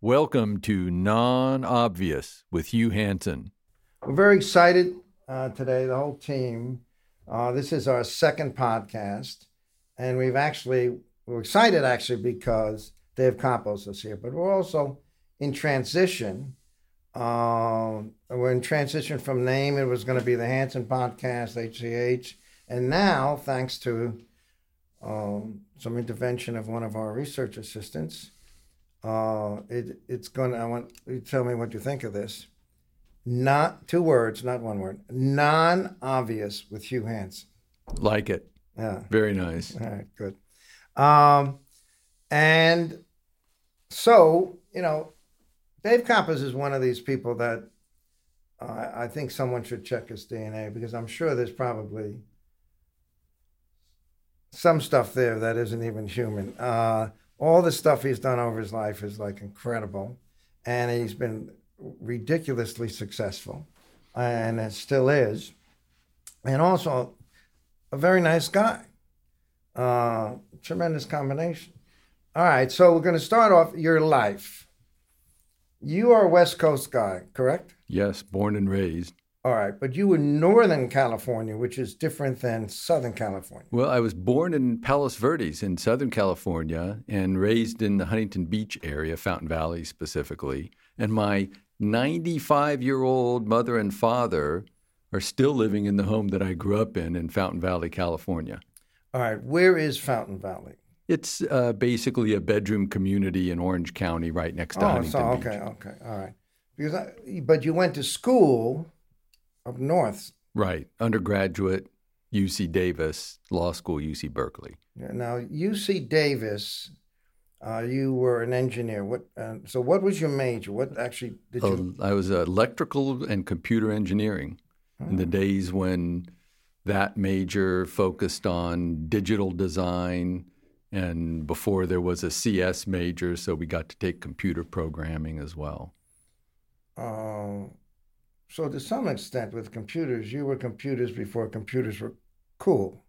Welcome to Non Obvious with Hugh Hansen. We're very excited uh, today, the whole team. Uh, this is our second podcast, and we've actually, we're excited actually because Dave Kappos is here, but we're also in transition. Uh, we're in transition from name, it was going to be the Hansen Podcast, HCH, and now, thanks to um, some intervention of one of our research assistants, uh, it, it's going to, I want you tell me what you think of this. Not two words, not one word. Non obvious with Hugh Hansen. Like it. Yeah. Very nice. All right, good. Um, and so, you know, Dave Kappos is one of these people that uh, I think someone should check his DNA because I'm sure there's probably some stuff there that isn't even human. Uh, all the stuff he's done over his life is like incredible, and he's been ridiculously successful, and it still is, and also a very nice guy. Uh, tremendous combination. All right, so we're going to start off your life. You are a West Coast guy, correct? Yes, born and raised. All right, but you were Northern California, which is different than Southern California. Well, I was born in Palos Verdes in Southern California and raised in the Huntington Beach area, Fountain Valley specifically. And my 95 year old mother and father are still living in the home that I grew up in in Fountain Valley, California. All right, where is Fountain Valley? It's uh, basically a bedroom community in Orange County, right next to Oh, Huntington so Beach. okay, okay, all right. Because I, but you went to school up north. Right, undergraduate, UC Davis, law school, UC Berkeley. Now UC Davis, uh, you were an engineer. What? Uh, so what was your major? What actually did you? Uh, I was electrical and computer engineering in the days when that major focused on digital design and before there was a CS major, so we got to take computer programming as well. Uh, so to some extent, with computers, you were computers before computers were cool.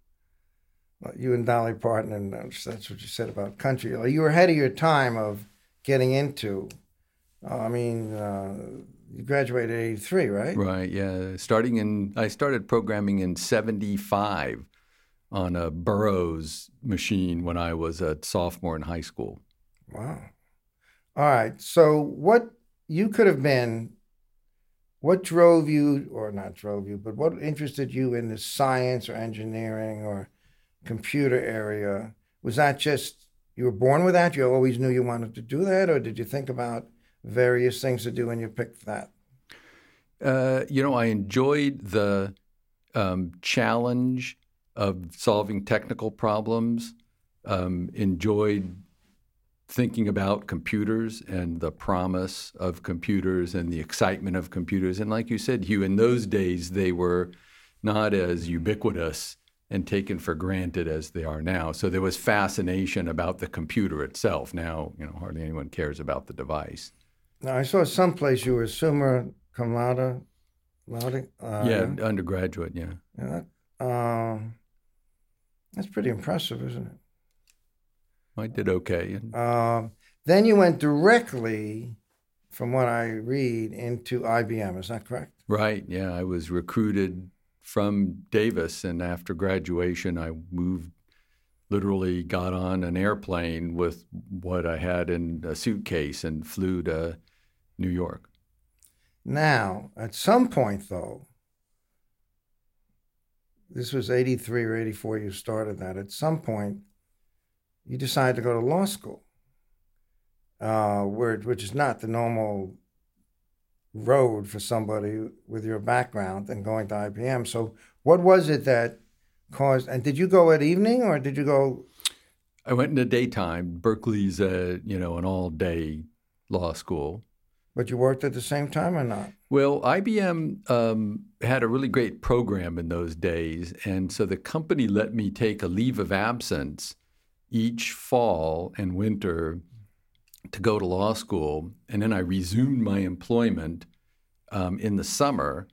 You and Dolly Parton, and that's that's what you said about country. You were ahead of your time of getting into. uh, I mean, uh, you graduated in '83, right? Right, yeah. Starting in, I started programming in 75 on a Burroughs machine when I was a sophomore in high school. Wow. All right. So what you could have been, what drove you, or not drove you, but what interested you in the science or engineering or computer area? Was that just you were born with that? You always knew you wanted to do that, or did you think about various things to do when you picked that? Uh, you know, I enjoyed the um, challenge of solving technical problems. Um, enjoyed thinking about computers and the promise of computers and the excitement of computers. And like you said, Hugh, in those days they were not as ubiquitous and taken for granted as they are now. So there was fascination about the computer itself. Now, you know, hardly anyone cares about the device. Now I saw someplace you were summa cum laude. laude uh, yeah, undergraduate. Yeah. yeah, that, um, that's pretty impressive, isn't it? I did okay. Um, then you went directly, from what I read, into IBM. Is that correct? Right. Yeah. I was recruited from Davis, and after graduation, I moved. Literally got on an airplane with what I had in a suitcase and flew to New York. Now, at some point, though, this was 83 or 84, you started that. At some point, you decided to go to law school, uh, where, which is not the normal road for somebody with your background and going to IBM. So, what was it that caused, and did you go at evening or did you go I went in the daytime. Berkeley's a you know an all day law school. But you worked at the same time or not? Well, IBM um, had a really great program in those days, and so the company let me take a leave of absence each fall and winter to go to law school, and then I resumed my employment um, in the summer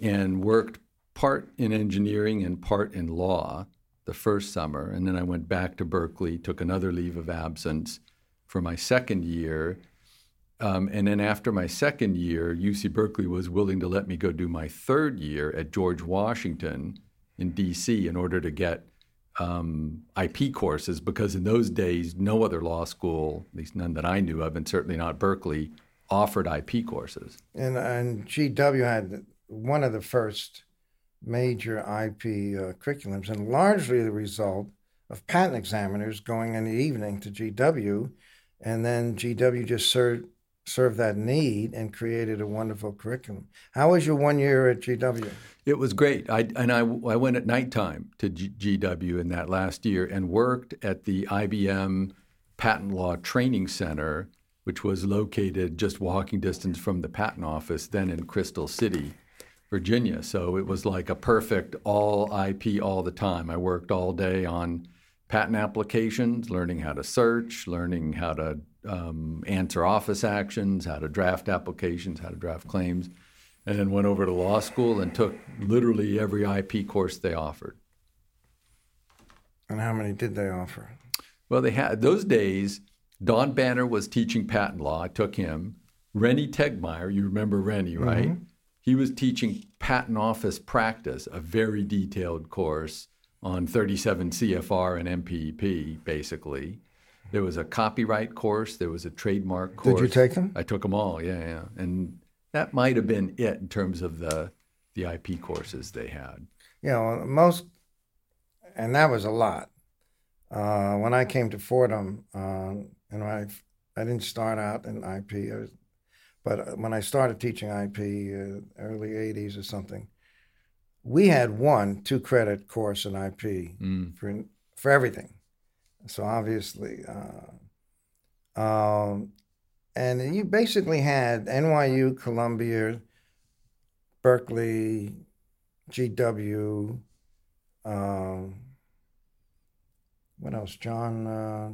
and worked part in engineering and part in law the first summer, and then I went back to Berkeley, took another leave of absence for my second year, Um, and then after my second year, UC Berkeley was willing to let me go do my third year at George Washington in DC in order to get um, IP courses because in those days, no other law school, at least none that I knew of, and certainly not Berkeley, offered IP courses. And, and GW had one of the first major IP uh, curriculums, and largely the result of patent examiners going in the evening to GW, and then GW just served served that need and created a wonderful curriculum. How was your one year at GW? It was great. I, and I, I went at nighttime to G, GW in that last year and worked at the IBM Patent Law Training Center, which was located just walking distance from the patent office, then in Crystal City, Virginia. So it was like a perfect all IP all the time. I worked all day on patent applications, learning how to search, learning how to um, answer office actions, how to draft applications, how to draft claims, and then went over to law school and took literally every IP course they offered. And how many did they offer? Well, they had those days. Don Banner was teaching patent law. I took him. Rennie Tegtmeyer, you remember Rennie, right? Mm-hmm. He was teaching patent office practice, a very detailed course on 37 CFR and MPEP, basically. There was a copyright course, there was a trademark course. Did you take them? I took them all, yeah, yeah. And that might have been it in terms of the the IP courses they had. Yeah, well, most, and that was a lot. Uh, when I came to Fordham, uh, and I I didn't start out in IP, was, but when I started teaching IP, uh, early '80s or something, we had one two credit course in IP mm. for for everything. So obviously, uh, um, and you basically had NYU, Columbia, Berkeley, GW. Um, what else? John uh,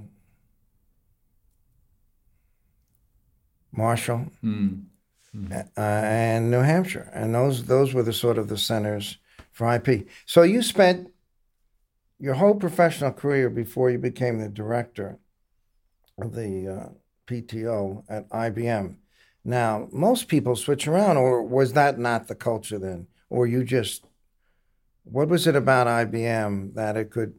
Marshall. Mm mm-hmm. uh, and New Hampshire, and those those were the sort of the centers for IP. So you spent your whole professional career before you became the director of the uh, PTO at IBM. Now, most people switch around, or was that not the culture then? Or you just, what was it about IBM that it could,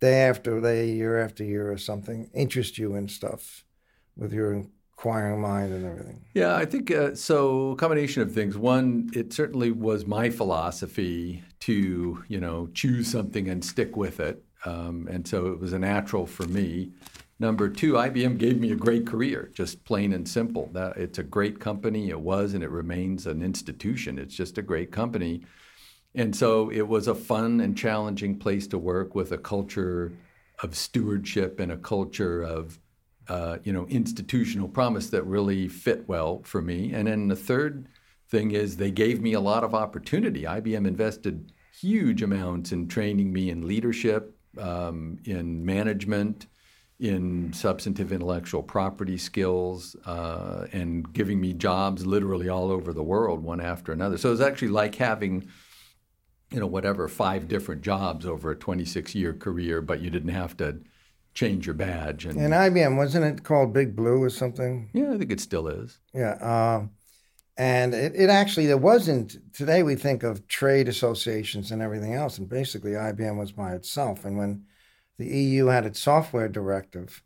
day after day, year after year or something, interest you in stuff with your mind and everything. Yeah, I think uh, so. A combination of things. One, it certainly was my philosophy to you know choose something and stick with it, um, and so it was a natural for me. Number two, IBM gave me a great career, just plain and simple. That it's a great company. It was and it remains an institution. It's just a great company. And so it was a fun and challenging place to work with a culture of stewardship and a culture of uh, you know, institutional promise that really fit well for me. And then the third thing is they gave me a lot of opportunity. IBM invested huge amounts in training me in leadership, um, in management, in substantive intellectual property skills, uh, and giving me jobs literally all over the world, one after another. So it was actually like having you know, whatever, five different jobs over a 26 year career, but you didn't have to change your badge. And, and IBM wasn't it called Big Blue or something? Yeah, I think it still is. Yeah, um, and it, it actually there wasn't. Today we think of trade associations and everything else, and basically IBM was by itself. And when the EU had its software directive,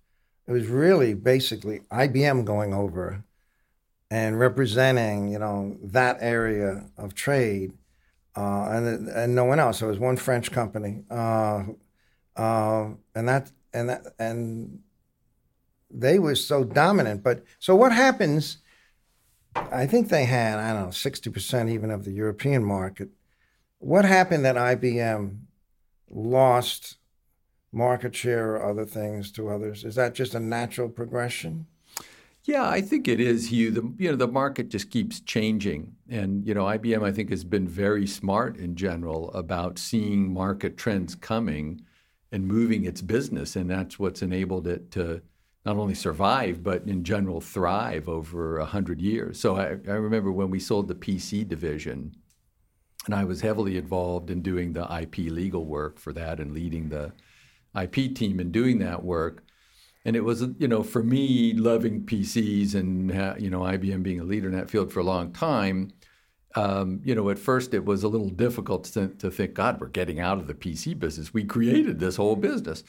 it was really basically IBM going over and representing, you know, that area of trade, uh, and and no one else. It was one French company, uh, uh, and that and that, and they were so dominant. But so what happens? I think they had I don't know sixty percent even of the European market. What happened that IBM lost market share or other things to others? Is that just a natural progression? Yeah, I think it is, Hugh. The you know the market just keeps changing, and you know IBM I think has been very smart in general about seeing market trends coming and moving its business. And that's what's enabled it to not only survive, but in general thrive over a 100 years. So I, I remember when we sold the PC division, and I was heavily involved in doing the IP legal work for that and leading the IP team and doing that work. And it was, you know, for me, loving PCs and, you know, IBM being a leader in that field for a long time, um, you know, at first it was a little difficult to, to, think, God, we're getting out of the PC business. We created this whole business.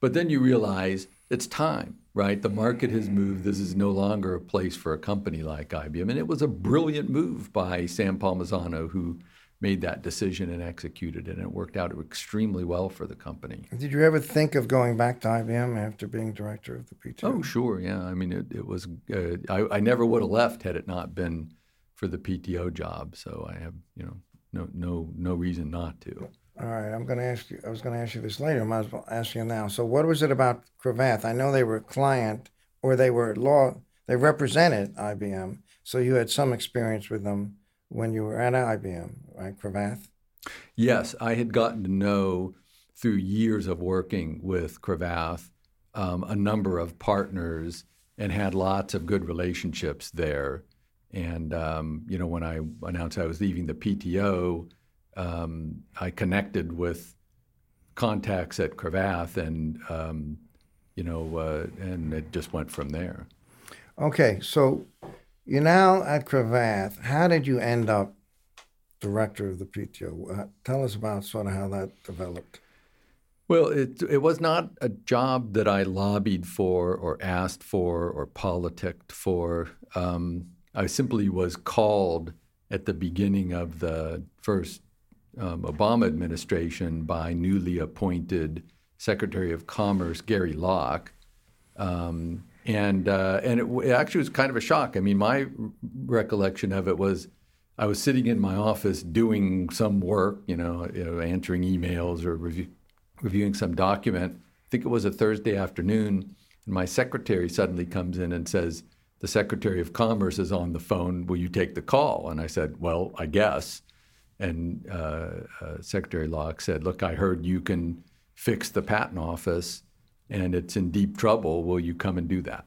But then you realize it's time, right? The market has moved. This is no longer a place for a company like IBM. And it was a brilliant move by Sam Palmisano, who made that decision and executed it. And it worked out extremely well for the company. Did you ever think of going back to IBM after being director of the PTO? Oh, sure. Yeah. I mean, it, it was, uh, I, I never would have left had it not been for the PTO job. So I have, you know, no, no, no reason not to. All right, I'm going to ask you. I was going to ask you this later. I might as well ask you now. So, what was it about Cravath? I know they were a client, or they were law. They represented IBM, so you had some experience with them when you were at IBM, right, Cravath? Yes, I had gotten to know through years of working with Cravath um, a number of partners and had lots of good relationships there. And um, you know, when I announced I was leaving the PTO um, I connected with contacts at Cravath, and um, you know, uh, and it just went from there. Okay, so you're now at Cravath. How did you end up director of the PTO? Uh, tell us about sort of how that developed. Well, it it was not a job that I lobbied for or asked for or politicked for. Um, I simply was called at the beginning of the first um, Obama administration by newly appointed Secretary of Commerce Gary Locke. Um, and uh, and it, it, actually was kind of a shock. I mean, my recollection of it was I was sitting in my office doing some work, you know, you know answering emails or review, reviewing some document. I think it was a Thursday afternoon, and my secretary suddenly comes in and says, "The Secretary of Commerce is on the phone. Will you take the call?" And I said, "Well, I guess." And uh, uh, Secretary Locke said, Look, I heard you can fix the patent office and it's in deep trouble. Will you come and do that?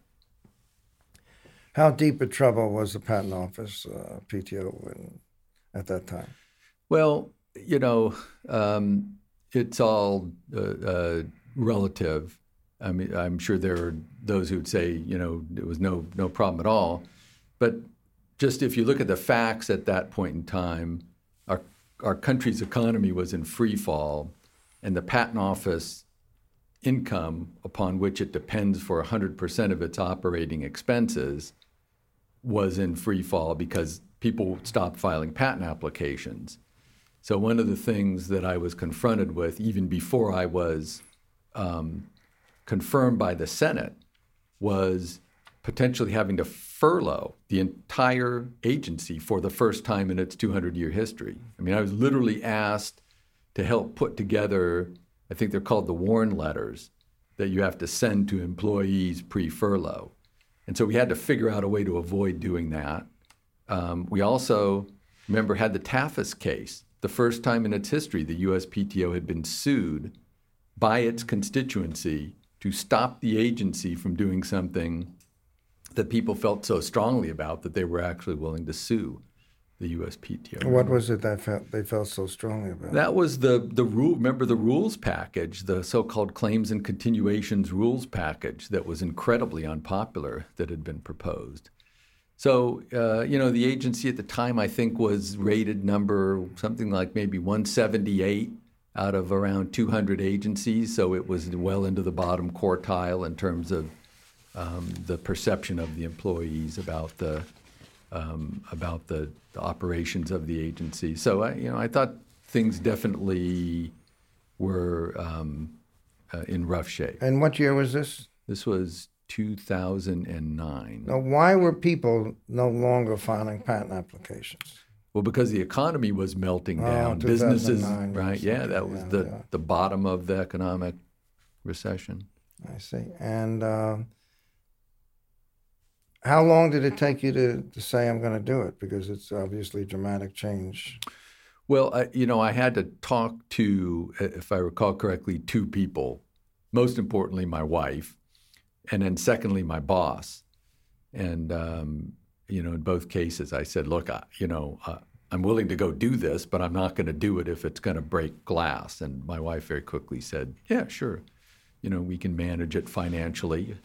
How deep a trouble was the patent office, uh, PTO, in, at that time? Well, you know, um, it's all uh, uh, relative. I mean, I'm sure there are those who'd say, you know, it was no no problem at all. But just if you look at the facts at that point in time, our our country's economy was in free fall, and the patent office income upon which it depends for 100% of its operating expenses was in free fall because people stopped filing patent applications. So, one of the things that I was confronted with, even before I was um, confirmed by the Senate, was potentially having to furlough the entire agency for the first time in its 200 year history. I mean, I was literally asked to help put together, I think they're called the warn letters that you have to send to employees pre furlough. And so we had to figure out a way to avoid doing that. Um, we also, remember, had the Tafas case. The first time in its history, the USPTO had been sued by its constituency to stop the agency from doing something that people felt so strongly about that they were actually willing to sue the USPTO. What was it that felt, they felt so strongly about? That was the the rule. Remember the rules package, the so-called claims and continuations rules package that was incredibly unpopular that had been proposed. So uh, you know the agency at the time I think was rated number something like maybe 178 out of around 200 agencies. So it was well into the bottom quartile in terms of um, the perception of the employees about the um, about the, the, operations of the agency. So I, you know, I thought things definitely were um, uh, in rough shape. And what year was this? This was 2009. Now, why were people no longer filing patent applications? Well, because the economy was melting oh, down. Oh, Businesses, right? Yeah, that was yeah, the, yeah. the bottom of the economic recession. I see. And uh, how long did it take you to, to say I'm going to do it? Because it's obviously dramatic change. Well, I, you know, I had to talk to, if I recall correctly, two people. Most importantly, my wife, and then secondly, my boss. And um, you know, in both cases, I said, "Look, I, you know, uh, I'm willing to go do this, but I'm not going to do it if it's going to break glass." And my wife very quickly said, "Yeah, sure. You know, we can manage it financially."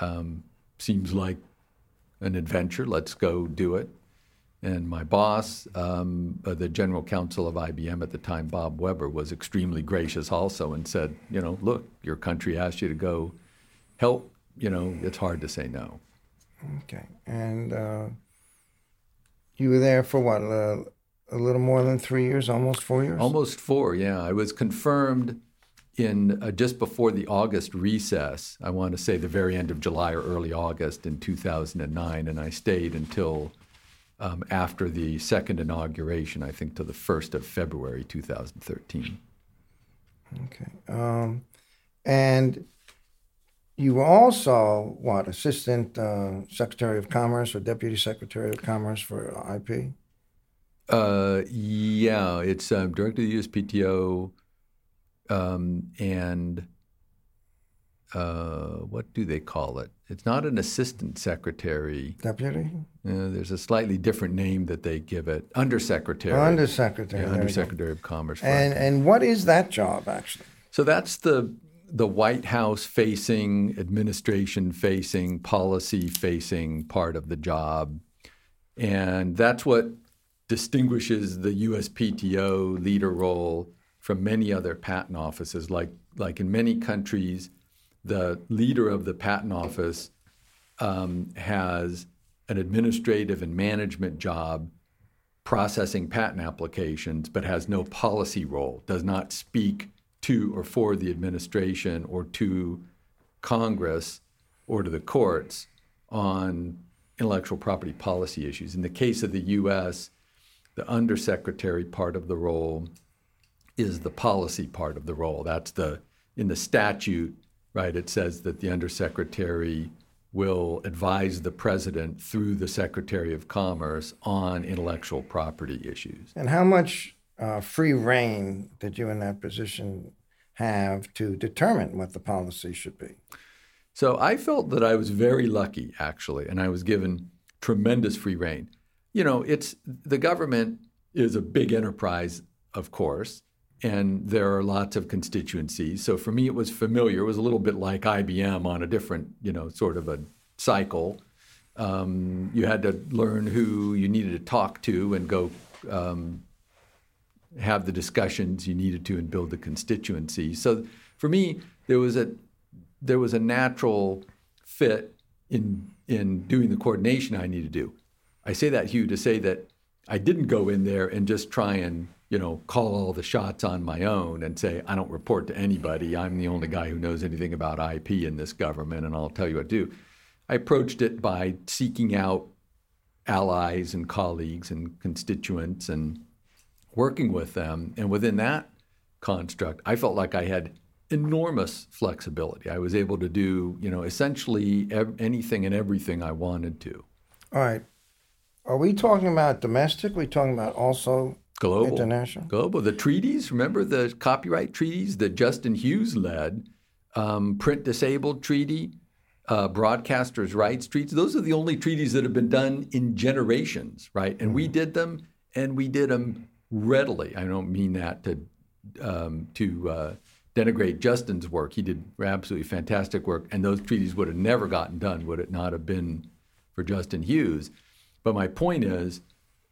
Um, seems like an adventure. Let's go do it. And my boss, um, uh, the general counsel of IBM at the time, Bob Weber, was extremely gracious also and said, you know, look, your country asked you to go help. You know, it's hard to say no. Okay. And uh, you were there for what, uh, a little more than three years, almost four years? Almost four, yeah. I was confirmed in uh, just before the August recess. I want to say the very end of July or early August in 2009, and I stayed until um, after the second inauguration, I think to the 1st of February 2013. Okay. Um, and you were also, what, Assistant uh, Secretary of Commerce or Deputy Secretary of Commerce for IP? Uh, yeah, it's um, Director of the USPTO um, and uh, what do they call it? It's not an assistant secretary. Deputy? Uh, there's a slightly different name that they give it. Undersecretary. Oh, undersecretary. Yeah, Undersecretary of Commerce. And and what is that job actually? So that's the the White House facing, administration facing, policy facing part of the job, and that's what distinguishes the USPTO leader role from many other patent offices. Like like in many countries the leader of the patent office um, has an administrative and management job processing patent applications, but has no policy role, does not speak to or for the administration or to Congress or to the courts on intellectual property policy issues. In the case of the U.S., the undersecretary part of the role is the policy part of the role. That's the in the statute right? It says that the undersecretary will advise the president through the secretary of commerce on intellectual property issues. And how much uh, free rein did you in that position have to determine what the policy should be? So I felt that I was very lucky, actually, and I was given tremendous free rein. You know, it's the government is a big enterprise, of course, and there are lots of constituencies. So for me, it was familiar. It was a little bit like IBM on a different, you know, sort of a cycle. Um, you had to learn who you needed to talk to and go um, have the discussions you needed to and build the constituency. So for me, there was a there was a natural fit in in doing the coordination I needed to do. I say that, Hugh, to say that I didn't go in there and just try and you know, call all the shots on my own and say, I don't report to anybody. I'm the only guy who knows anything about IP in this government, and I'll tell you what to do. I approached it by seeking out allies and colleagues and constituents and working with them. And within that construct, I felt like I had enormous flexibility. I was able to do, you know, essentially ev- anything and everything I wanted to. All right. Are we talking about domestic? Are we talking about also Global. International. Global. The treaties, remember the copyright treaties that Justin Hughes led, um, print disabled treaty, uh, broadcasters' rights treaties. Those are the only treaties that have been done in generations, right? And mm-hmm. we did them, and we did them readily. I don't mean that to um, to uh, denigrate Justin's work. He did absolutely fantastic work, and those treaties would have never gotten done would it not have been for Justin Hughes. But my point is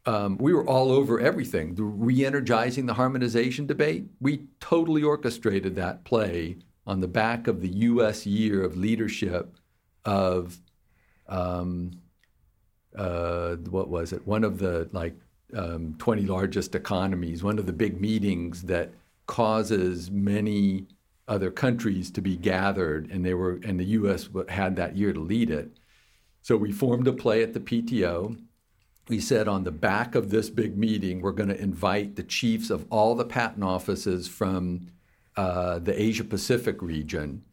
um, we were all over everything. The re-energizing the harmonization debate, we totally orchestrated that play on the back of the U.S. year of leadership of um, uh, what was it? One of the like um, 20 largest economies, one of the big meetings that causes many other countries to be gathered, and they were, and the U.S. had that year to lead it. So we formed a play at the PTO we said on the back of this big meeting, we're going to invite the chiefs of all the patent offices from uh, the Asia Pacific region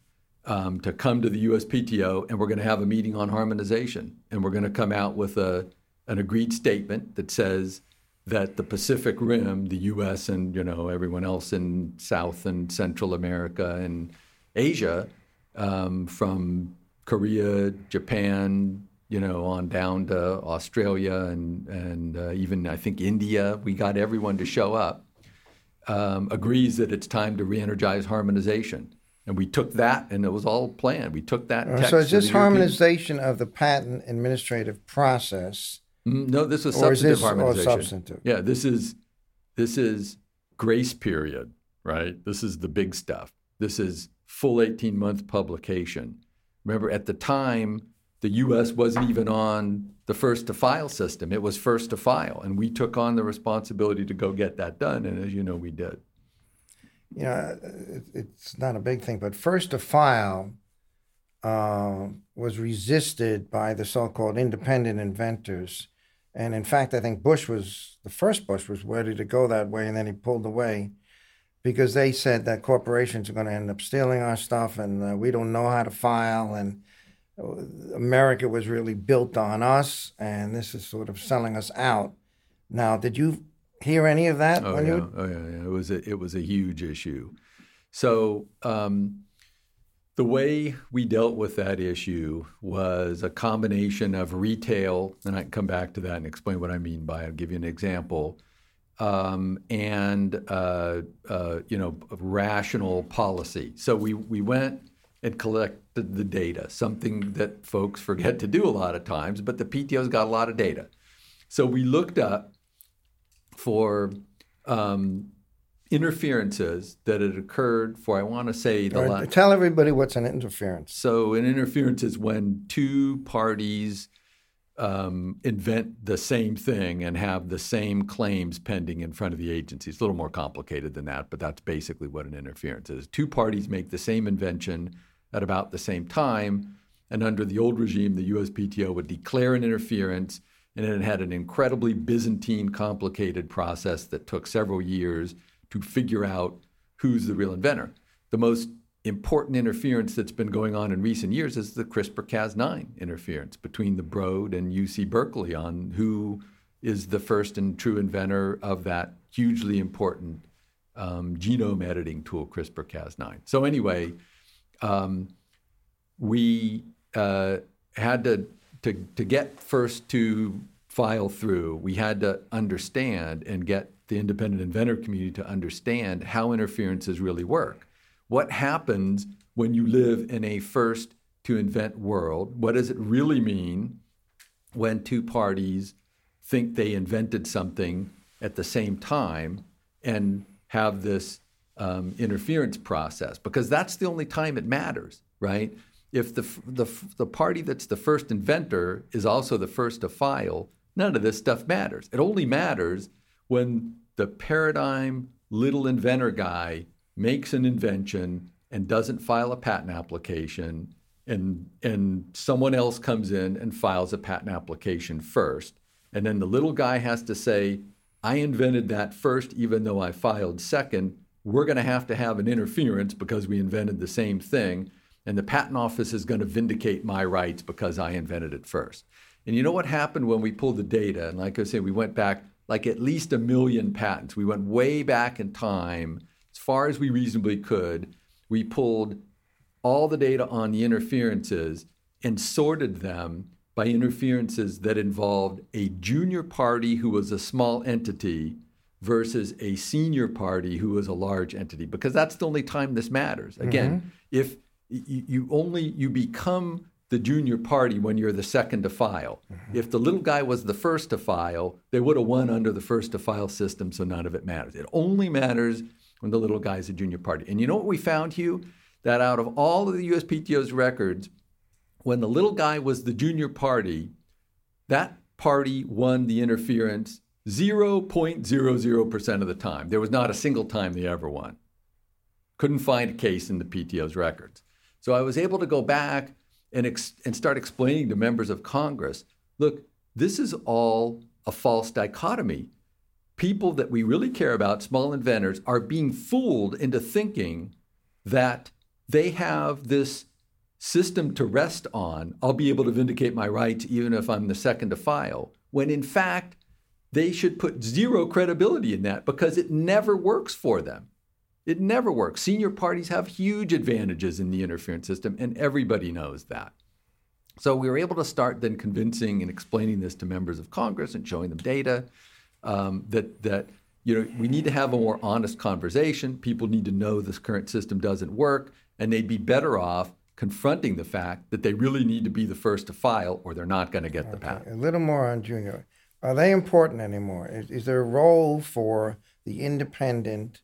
um, to come to the USPTO, and we're going to have a meeting on harmonization. And we're going to come out with a, an agreed statement that says that the Pacific Rim, the U.S. and you know everyone else in South and Central America and Asia, um, from Korea, Japan, you know, on down to Australia and and uh, even I think India. We got everyone to show up. Um, agrees that it's time to re-energize harmonization. And we took that, and it was all planned. We took that. Text so is this the European- harmonization of the patent administrative process, No, this is substantive this harmonization. substantive? Yeah, this is this is grace period, right? This is the big stuff. This is full 18 month publication. Remember, at the time, the U.S. wasn't even on the first to file system. It was first to file, and we took on the responsibility to go get that done. And as you know, we did. you know, it's not a big thing, but first to file uh, was resisted by the so-called independent inventors, and in fact, I think Bush was the first. Bush was ready to go that way, and then he pulled away because they said that corporations are going to end up stealing our stuff, and uh, we don't know how to file, and uh, America was really built on us, and this is sort of selling us out. Now, did you hear any of that Oh yeah, you? oh yeah, yeah. It was a, it was a huge issue. So um, the way we dealt with that issue was a combination of retail, and I can come back to that and explain what I mean by it. I'll give you an example, um, and uh, uh, you know, rational policy. So we we went and collected the data, something that folks forget to do a lot of times, but the PTO's got a lot of data. So we looked up for um, interferences that had occurred for, I want to say, the last. tell everybody what's an interference. So, an interference is when two parties um, invent the same thing and have the same claims pending in front of the agency. It's a little more complicated than that, but that's basically what an interference is. Two parties make the same invention at about the same time, and under the old regime, the USPTO would declare an interference, and it had an incredibly Byzantine, complicated process that took several years to figure out who's the real inventor. The most important interference that's been going on in recent years is the CRISPR Cas9 interference between the Broad and UC Berkeley on who is the first and true inventor of that hugely important um, genome editing tool, CRISPR Cas9. So, anyway, um, we uh, had to, to, to get first to file through, we had to understand and get the independent inventor community to understand how interferences really work. What happens when you live in a first to invent world? What does it really mean when two parties think they invented something at the same time and have this um, interference process? Because that's the only time it matters, right? If the, the, the party that's the first inventor is also the first to file, none of this stuff matters. It only matters when the paradigm little inventor guy makes an invention and doesn't file a patent application and and someone else comes in and files a patent application first and then the little guy has to say I invented that first even though I filed second. We're going to have to have an interference because we invented the same thing and the patent office is going to vindicate my rights because I invented it first. And you know what happened when we pulled the data? And like I said we went back like at least a million patents. We went way back in time as far as we reasonably could, we pulled all the data on the interferences and sorted them by interferences that involved a junior party who was a small entity versus a senior party who was a large entity because that's the only time this matters. Again, mm-hmm. if you, you only you become the junior party when you're the second to file. Mm-hmm. If the little guy was the first to file, they would have won under the first to file system, so none of it matters. It only matters when the little guy is a junior party. And you know what we found, Hugh? That out of all of the USPTO's records, when the little guy was the junior party, that party won the interference 0.00% of the time. There was not a single time they ever won. Couldn't find a case in the PTO's records. So I was able to go back and, ex- and start explaining to members of Congress look, this is all a false dichotomy people that we really care about, small inventors, are being fooled into thinking that they have this system to rest on. I'll be able to vindicate my rights even if I'm the second to file, when in fact, they should put zero credibility in that because it never works for them. It never works. Senior parties have huge advantages in the interference system, and everybody knows that. So we were able to start then convincing and explaining this to members of Congress and showing them data um, that that you know we need to have a more honest conversation. People need to know this current system doesn't work. and they'd be better off confronting the fact that they really need to be the first to file or they're not going to get the patent. A little more on junior. Are they important anymore? Is, is there a role for the independent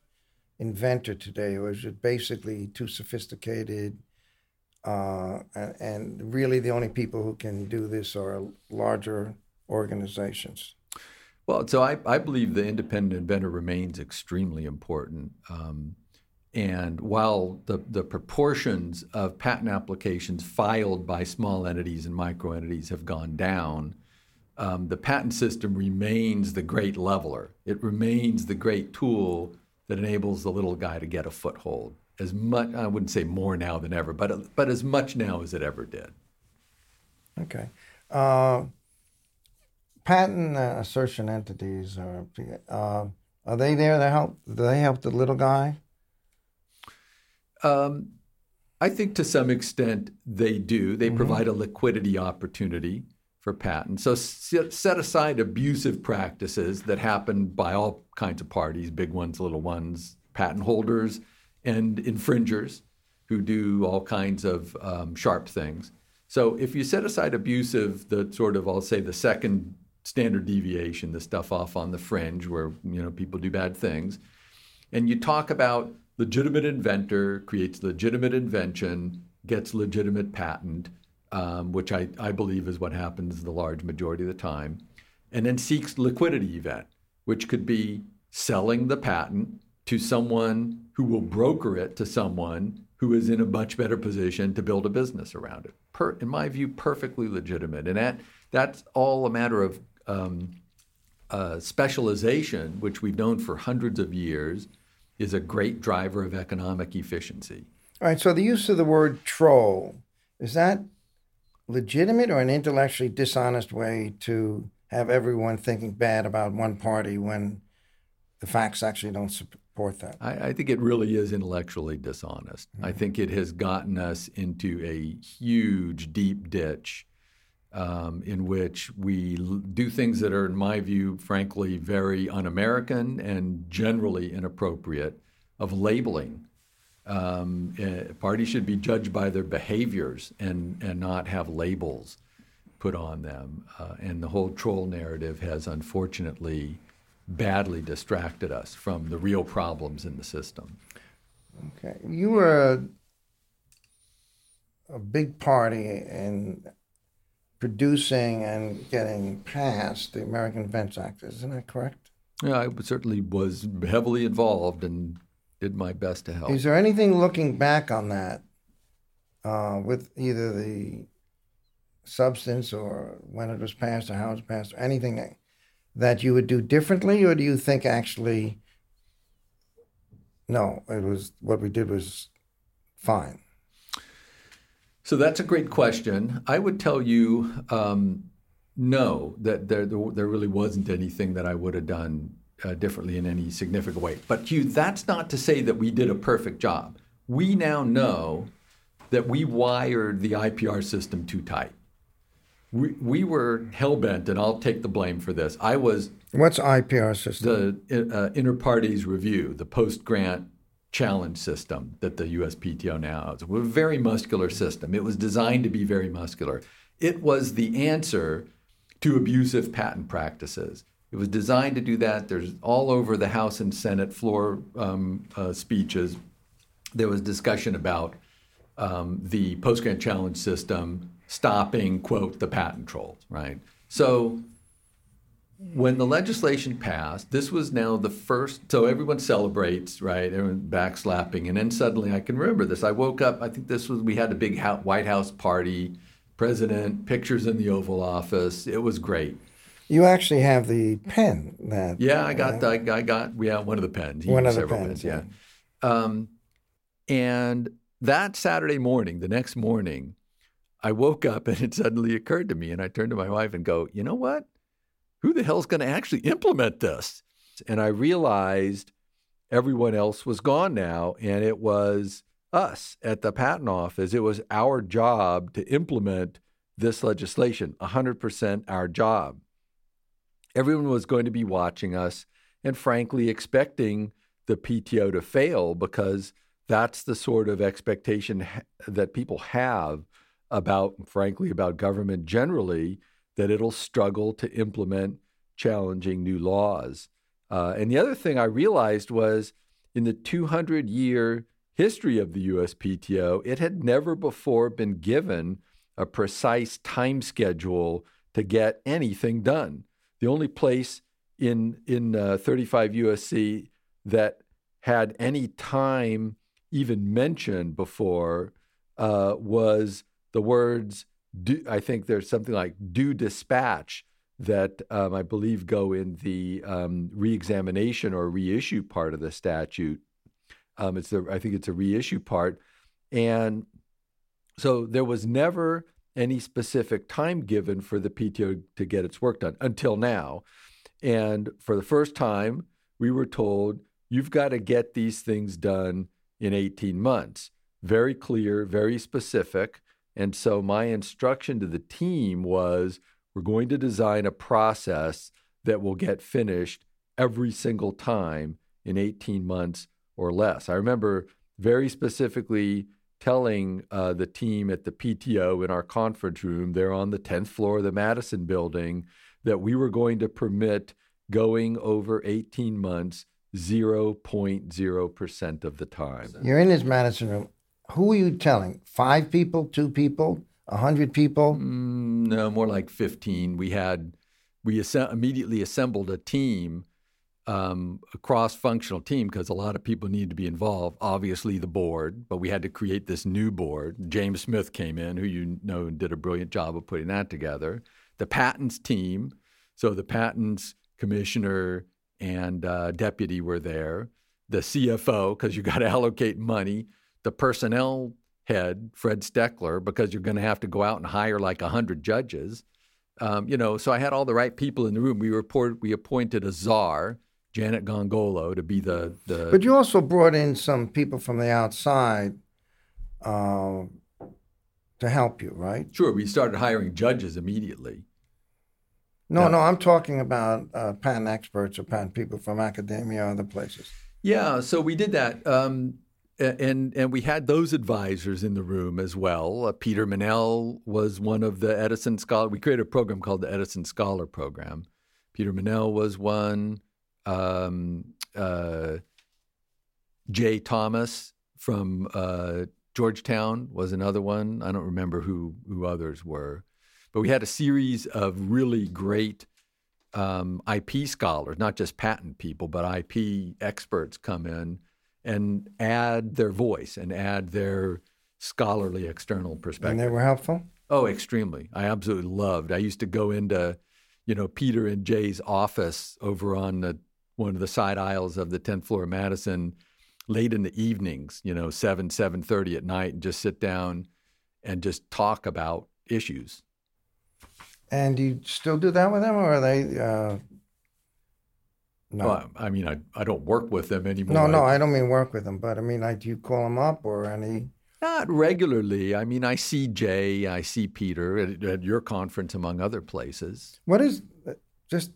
inventor today, or is it basically too sophisticated? Uh, and, really, the only people who can do this are larger organizations. Well, so I, I believe the independent inventor remains extremely important. Um, and while the, the proportions of patent applications filed by small entities and micro entities have gone down, um, the patent system remains the great leveler. It remains the great tool that enables the little guy to get a foothold. As much, I wouldn't say more now than ever, but, but as much now as it ever did. Okay. Uh, patent uh, assertion entities are, uh, are they there to help? Do they help the little guy? Um, I think to some extent they do. They mm-hmm. provide a liquidity opportunity for patents. So set aside abusive practices that happen by all kinds of parties, big ones, little ones, patent holders, and infringers who do all kinds of um, sharp things. So if you set aside abusive, the sort of I'll say the second standard deviation, the stuff off on the fringe where you know people do bad things, and you talk about legitimate inventor creates legitimate invention, gets legitimate patent, um, which I, I believe is what happens the large majority of the time, and then seeks liquidity event, which could be selling the patent to someone who will broker it to someone who is in a much better position to build a business around it. Per, in my view, perfectly legitimate, and that that's all a matter of um, uh, specialization, which we've known for hundreds of years is a great driver of economic efficiency. All right, so the use of the word troll, is that legitimate or an intellectually dishonest way to have everyone thinking bad about one party when the facts actually don't support that? I, I think it really is intellectually dishonest. Mm-hmm. I think it has gotten us into a huge, deep ditch um, in which we do things that are, in my view, frankly, very un American and generally inappropriate of labeling. Um, uh, parties should be judged by their behaviors and, and not have labels put on them. Uh, and the whole troll narrative has unfortunately badly distracted us from the real problems in the system. Okay. You were a, a big party in producing and getting passed the American Invents Act. Isn't that correct? Yeah, I certainly was heavily involved and did my best to help. Is there anything looking back on that uh, with either the substance or when it was passed or how it was passed or anything that you would do differently, or do you think actually, no, it was what we did was fine? So that's a great question. I would tell you um, no, that there, there really wasn't anything that I would have done uh, differently in any significant way. But Hugh, that's not to say that we did a perfect job. We now know that we wired the IPR system too tight. We, we were hell bent, and I'll take the blame for this. I was. What's IPR system? The uh, inter partes review, the post grant challenge system that the USPTO now has. A very muscular system. It was designed to be very muscular. It was the answer to abusive patent practices. It was designed to do that. There's all over the House and Senate floor um, uh, speeches. There was discussion about um, the post grant challenge system stopping, quote, the patent trolls, right? So when the legislation passed, this was now the first. So everyone celebrates, right? Everyone backslapping, and then suddenly I can remember this. I woke up. I think this was we had a big White House party, president pictures in the Oval Office. It was great. You actually have the pen that. Yeah, I got. Uh, the, I got. Yeah, one of the pens. One of the pens. pens yeah. yeah. Um, and that Saturday morning, the next morning, I woke up and it suddenly occurred to me, and I turned to my wife and go, "You know what? who the hell's going to actually implement this? And I realized everyone else was gone now, and it was us at the patent office. It was our job to implement this legislation, 100% our job. Everyone was going to be watching us and, frankly, expecting the PTO to fail because that's the sort of expectation ha- that people have about, frankly, about government generally, that it'll struggle to implement challenging new laws. Uh, and the other thing I realized was in the 200 year history of the USPTO, it had never before been given a precise time schedule to get anything done. The only place in in uh, 35 USC that had any time even mentioned before uh, was the words. Do, I think there's something like "due dispatch" that um, I believe go in the um, reexamination or reissue part of the statute. Um, it's the I think it's a reissue part, and so there was never any specific time given for the PTO to get its work done until now. And for the first time, we were told you've got to get these things done in 18 months. Very clear, very specific. And so my instruction to the team was we're going to design a process that will get finished every single time in 18 months or less. I remember very specifically telling uh, the team at the PTO in our conference room there on the 10th floor of the Madison building that we were going to permit going over 18 months 0.0% of the time. You're in this Madison room. Who are you telling? Five people, two people, a hundred people? Mm, no, more like 15. We had, we ass- immediately assembled a team, um, a cross functional team, because a lot of people needed to be involved. Obviously, the board, but we had to create this new board. James Smith came in, who you know did a brilliant job of putting that together. The patents team, so the patents commissioner and uh, deputy were there. The CFO, because you got to allocate money. The personnel head, Fred Steckler, because you're going to have to go out and hire like 100 judges. Um, you know, so I had all the right people in the room. We report, we appointed a czar, Janet Gongola, to be the, the. But you also brought in some people from the outside uh, to help you, right? Sure, we started hiring judges immediately. No, no, I'm talking about uh, patent experts or patent people from academia or other places. Yeah, so we did that. Um, and and we had those advisors in the room as well. Uh, Peter Menell was one of the Edison Scholar. We created a program called the Edison Scholar Program. Peter Menell was one. Um, uh, Jay Thomas from uh, Georgetown was another one. I don't remember who who others were, but we had a series of really great um, IP scholars, not just patent people, but IP experts come in and add their voice and add their scholarly external perspective. And they were helpful? Oh, extremely. I absolutely loved. I used to go into, you know, Peter and Jay's office over on the, one of the side aisles of the 10th floor of Madison late in the evenings, you know, 7, 7.30 at night and just sit down and just talk about issues. And do you still do that with them or are they uh, no. Well, I mean, I, I don't work with them anymore. No, no, I don't mean work with them, but I mean, like, do you call them up or any? Not regularly. I mean, I see Jay, I see Peter at, at your conference, among other places. What is just?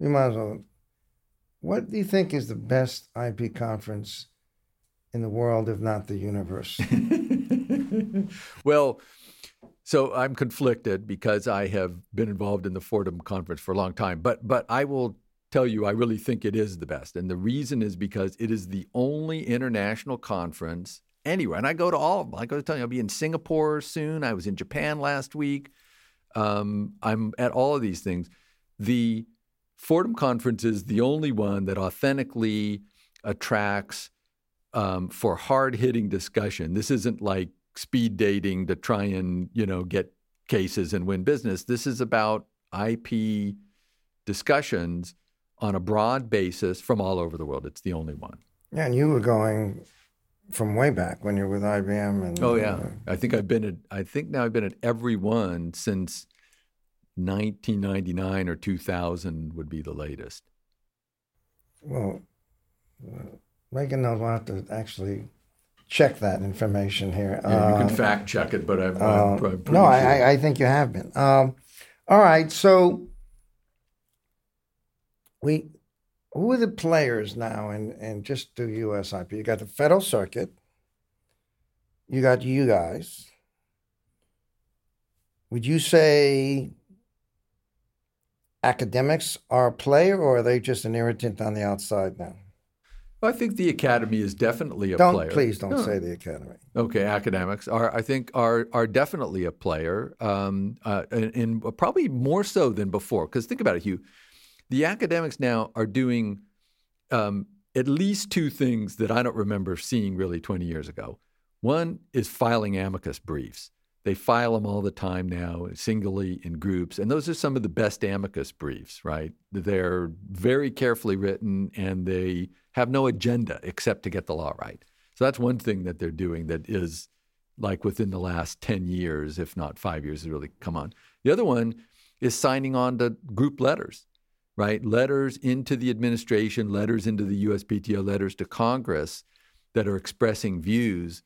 You might as well. What do you think is the best IP conference in the world, if not the universe? well, so I'm conflicted because I have been involved in the Fordham conference for a long time, but but I will tell you I really think it is the best. And the reason is because it is the only international conference anywhere. And I go to all of them. I go to tell you, I'll be in Singapore soon. I was in Japan last week. Um, I'm at all of these things. The Fordham conference is the only one that authentically attracts um, for hard hitting discussion. This isn't like speed dating to try and you know get cases and win business. This is about IP discussions on a broad basis from all over the world. It's the only one. Yeah, and you were going from way back when you were with IBM. And oh yeah, uh, I think I've been at. I think now I've been at every one since 1999 or 2000 would be the latest. Well, uh, knows we'll have to actually check that information here. Yeah, you can uh, fact check it, but I'm, I'm, I'm no, sure. I, I think you have been. Um, all right, so we who are the players now and and just do USIP? You got the Federal Circuit, you got you guys. Would you say academics are a player or are they just an irritant on the outside now? I think the academy is definitely a don't, player. Please don't no. say the academy. Okay, academics are I think are are definitely a player, um, uh, and, and, probably more so than before. Because think about it, Hugh. The academics now are doing um, at least two things that I don't remember seeing really 20 years ago. One is filing amicus briefs. They file them all the time now, singly in groups, and those are some of the best amicus briefs. Right? They're very carefully written, and they have no agenda except to get the law right. So that's one thing that they're doing that is like within the last 10 years, if not five years, has really come on. The other one is signing on to group letters, right? Letters into the administration, letters into the USPTO, letters to Congress that are expressing views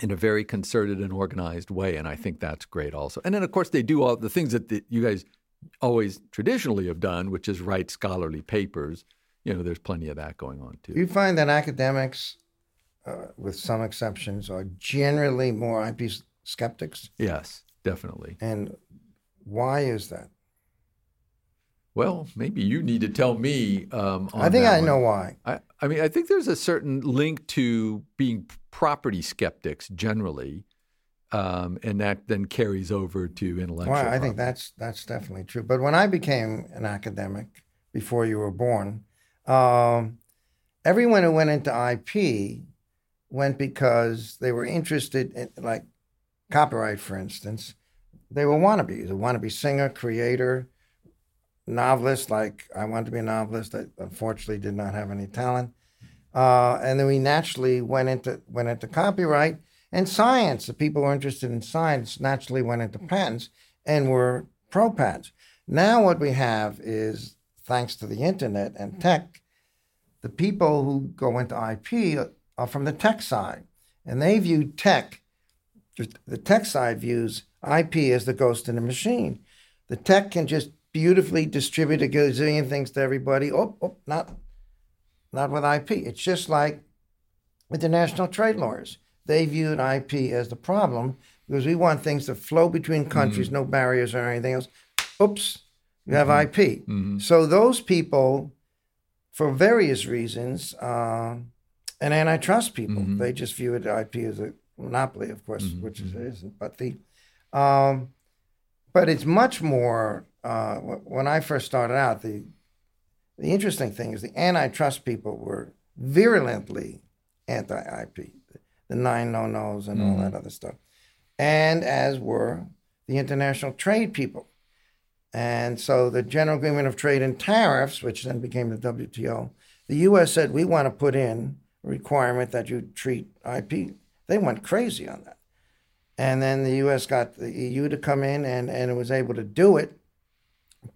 in a very concerted and organized way. And I think that's great also. And then, of course, they do all the things that the, you guys always traditionally have done, which is write scholarly papers you know, there's plenty of that going on too. You find that academics, uh, with some exceptions, are generally more IP skeptics. Yes, definitely. And why is that? Well, maybe you need to tell me. Um, I think I one. know why. I, I mean, I think there's a certain link to being property skeptics generally, um, and that then carries over to intellectual. Well, I think that's that's definitely true. But when I became an academic, before you were born, um, everyone who went into IP went because they were interested in, like, copyright, for instance. They were wannabes, a wannabe singer, creator, novelist. Like I wanted to be a novelist. I unfortunately did not have any talent. Uh, and then we naturally went into went into copyright and science. The people who were interested in science naturally went into patents and were pro patents. Now what we have is thanks to the internet and tech, the people who go into IP are from the tech side. And they view tech, the tech side views IP as the ghost in the machine. The tech can just beautifully distribute a gazillion things to everybody. Oh, oh not, not with IP. It's just like international trade lawyers. They viewed IP as the problem because we want things to flow between countries, mm-hmm. no barriers or anything else. Oops, you have mm-hmm. IP. Mm-hmm. So those people, for various reasons, uh, and antitrust people, mm-hmm. they just view it IP as a monopoly, of course, mm-hmm. which it mm-hmm. isn't. But the, um, but it's much more. Uh, when I first started out, the the interesting thing is the antitrust people were virulently anti-IP, the nine no-nos and all that mm-hmm. other stuff, and as were the international trade people. And so the General Agreement of Trade and Tariffs, which then became the WTO, the U.S. said, we want to put in a requirement that you treat IP. They went crazy on that. And then the U.S. got the EU to come in and, and it was able to do it.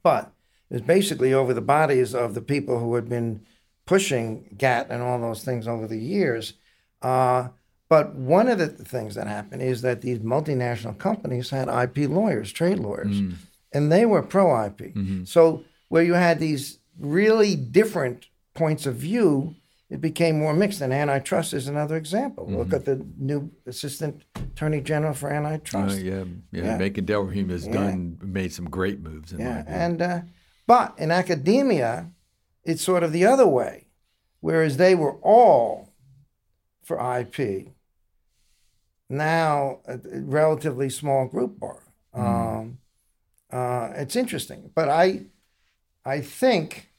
But it was basically over the bodies of the people who had been pushing GATT and all those things over the years. Uh, but one of the things that happened is that these multinational companies had IP lawyers, trade lawyers. Mm and they were pro IP. Mm-hmm. So where you had these really different points of view, it became more mixed. And antitrust is another example. Mm-hmm. Look at the new assistant attorney general for antitrust. Uh, yeah, yeah, yeah. Makan Delrahim has yeah. done made some great moves. yeah, and uh, but in academia, it's sort of the other way, whereas they were all for IP. Now, a relatively small group are. Mm-hmm. Um, uh, it's interesting, but I, I think,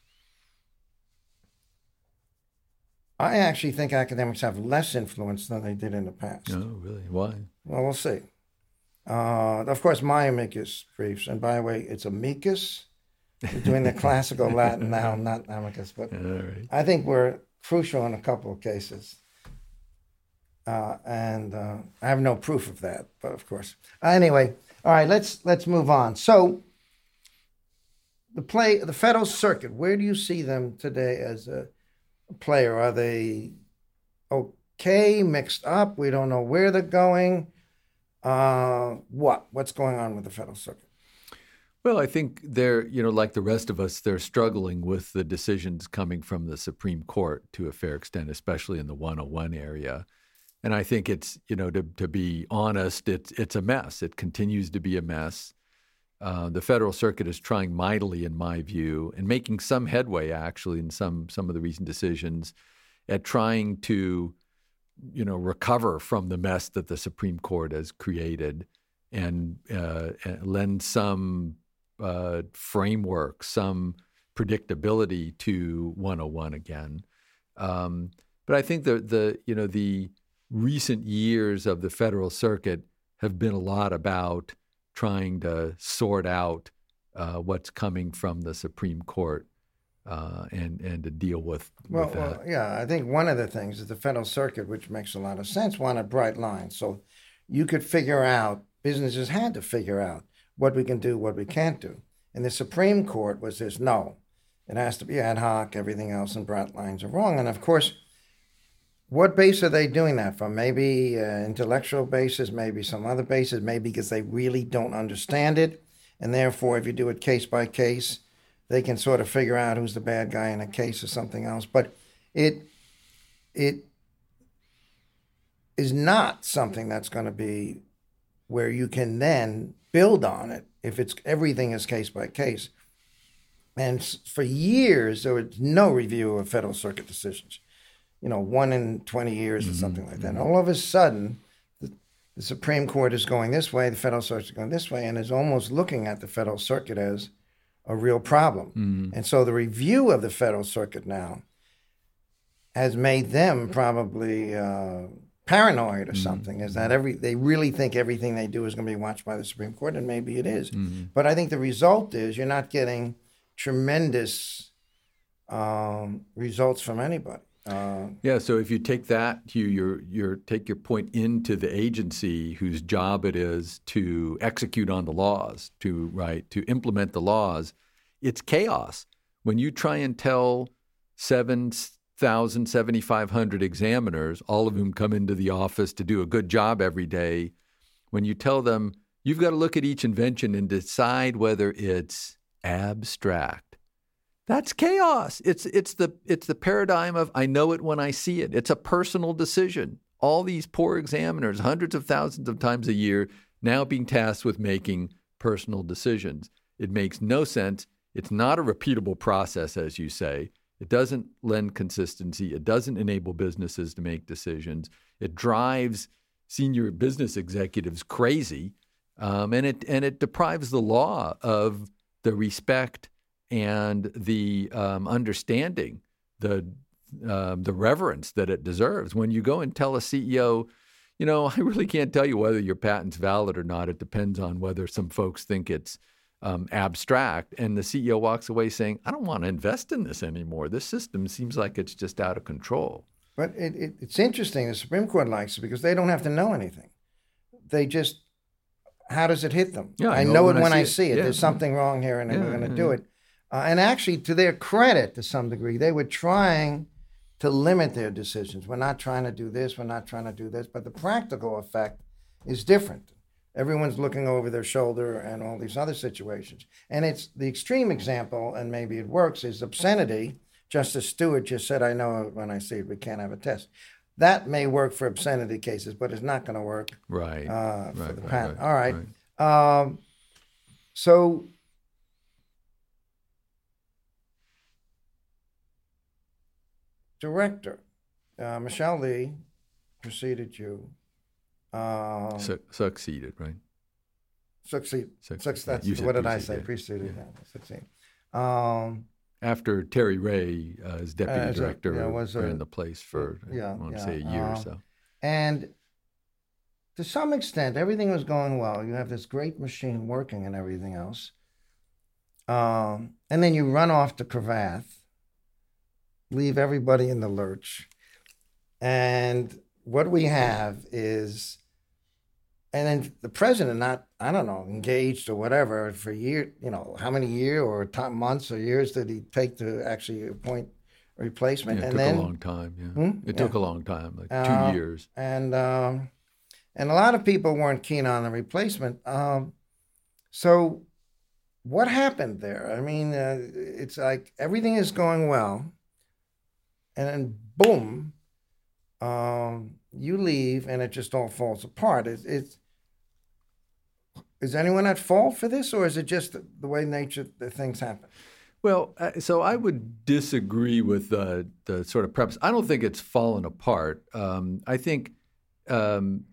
I actually think academics have less influence than they did in the past. Oh, really? Why? Well, we'll see. Uh, of course, my amicus briefs, and by the way, it's amicus. We're doing the classical Latin now, not amicus, but right. I think we're crucial in a couple of cases. Uh, and uh, I have no proof of that, but of course. Anyway, all right, let's let's move on. So the play, the Federal Circuit. Where do you see them today as a player? Are they okay, mixed up? We don't know where they're going. Uh, what what's going on with the Federal Circuit? Well, I think they're, you know, like the rest of us, they're struggling with the decisions coming from the Supreme Court to a fair extent, especially in the 101 area. And I think it's, you know, to, to be honest, it's, it's a mess. It continues to be a mess. Uh, the Federal Circuit is trying mightily, in my view, and making some headway actually in some some of the recent decisions at trying to, you know, recover from the mess that the Supreme Court has created and, uh, and lend some uh, framework, some predictability to 101 again. Um, but I think the the you know the recent years of the federal circuit have been a lot about trying to sort out uh, what's coming from the Supreme Court uh, and and to deal with, well, with that. well, yeah, I think one of the things is the federal circuit, which makes a lot of sense, wanted bright lines. So you could figure out businesses had to figure out what we can do, what we can't do. And the Supreme Court was this no, it has to be ad hoc, everything else and bright lines are wrong. And of course, what base are they doing that from? Maybe uh, intellectual basis, maybe some other basis, maybe because they really don't understand it. And therefore, if you do it case by case, they can sort of figure out who's the bad guy in a case or something else. But it, it is not something that's going to be where you can then build on it if it's everything is case by case. And for years, there was no review of federal circuit decisions. You know, one in 20 years or Mm-hmm. something like that. And all of a sudden, the, the Supreme Court is going this way, the federal circuit is going this way, and is almost looking at the federal circuit as a real problem. Mm-hmm. And so the review of the federal circuit now has made them probably uh, paranoid or Mm-hmm. something. Is that every they really think everything they do is going to be watched by the Supreme Court, and maybe it is. Mm-hmm. But I think the result is you're not getting tremendous um, results from anybody. Uh, Yeah, so if you take that, you your your take your point into the agency whose job it is to execute on the laws, to right, to implement the laws, it's chaos. When you try and tell seven thousand, seventy five hundred examiners, all of whom come into the office to do a good job every day, when you tell them you've got to look at each invention and decide whether it's abstract that's chaos. It's it's the it's the paradigm of I know it when I see it. It's a personal decision. All these poor examiners, hundreds of thousands of times a year, now being tasked with making personal decisions. It makes no sense. It's not a repeatable process, as you say. It doesn't lend consistency. It doesn't enable businesses to make decisions. It drives senior business executives crazy, um, and it and it deprives the law of the respect and the um, understanding, the um, the reverence that it deserves. When you go and tell a CEO, you know, I really can't tell you whether your patent's valid or not. It depends on whether some folks think it's um, abstract, and the CEO walks away saying, "I don't want to invest in this anymore. This system seems like it's just out of control." but it, it, it's interesting. The Supreme Court likes it because they don't have to know anything. They just, how does it hit them? Yeah, I I know know, when it I when see I it. see it. Yeah. There's something wrong here, and Yeah, we're going to yeah, do it. Uh, and actually, to their credit, to some degree, they were trying to limit their decisions. We're not trying to do this. We're not trying to do this. But the practical effect is different. Everyone's looking over their shoulder and all these other situations. And it's the extreme example, and maybe it works, is obscenity. Justice Stewart just said, I know it when I see it, we can't have a test. That may work for obscenity cases, but it's not going to work Right. uh, for the right, patent. right, All right. right. Um, so director uh, Michelle Lee preceded you. Um, Su- succeeded, right? succeed. Suc- Suc- that's, said what did I say? yeah. Preceded. Yeah. Succeed. Um, After Terry Rea, uh, as deputy As a- director, yeah, was a- ran the place for yeah, I want to say a year or uh, so. And to some extent, everything was going well. You have this great machine working and everything else. Um, and then you run off to Cravath, leave everybody in the lurch. And what we have is, and then the president, not, I don't know, engaged or whatever for year, you know, how many year or time, months or years did he take to actually appoint a replacement? Yeah, it and took then, a long time. Yeah, Hmm? it Yeah. took a long time, like Uh, two years. and um, and a lot of people weren't keen on the replacement. Um, so what happened there? I mean, uh, it's like everything is going well, and then boom, um, you leave, and it just all falls apart. It's, it's is anyone at fault for this, or is it just the way nature the things happen? Well, uh, so I would disagree with the the sort of premise. I don't think it's fallen apart. Um, I think um,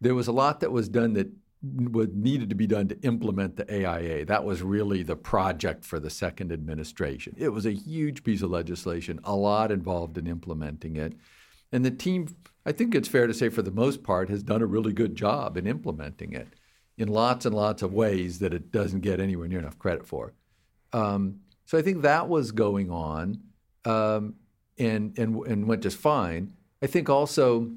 there was a lot that was done that what needed to be done to implement the AIA. That was really the project for the second administration. It was a huge piece of legislation, a lot involved in implementing it. And the team, I think it's fair to say, for the most part, has done a really good job in implementing it in lots and lots of ways that it doesn't get anywhere near enough credit for. Um, so I think that was going on um, and, and, and went just fine. I think also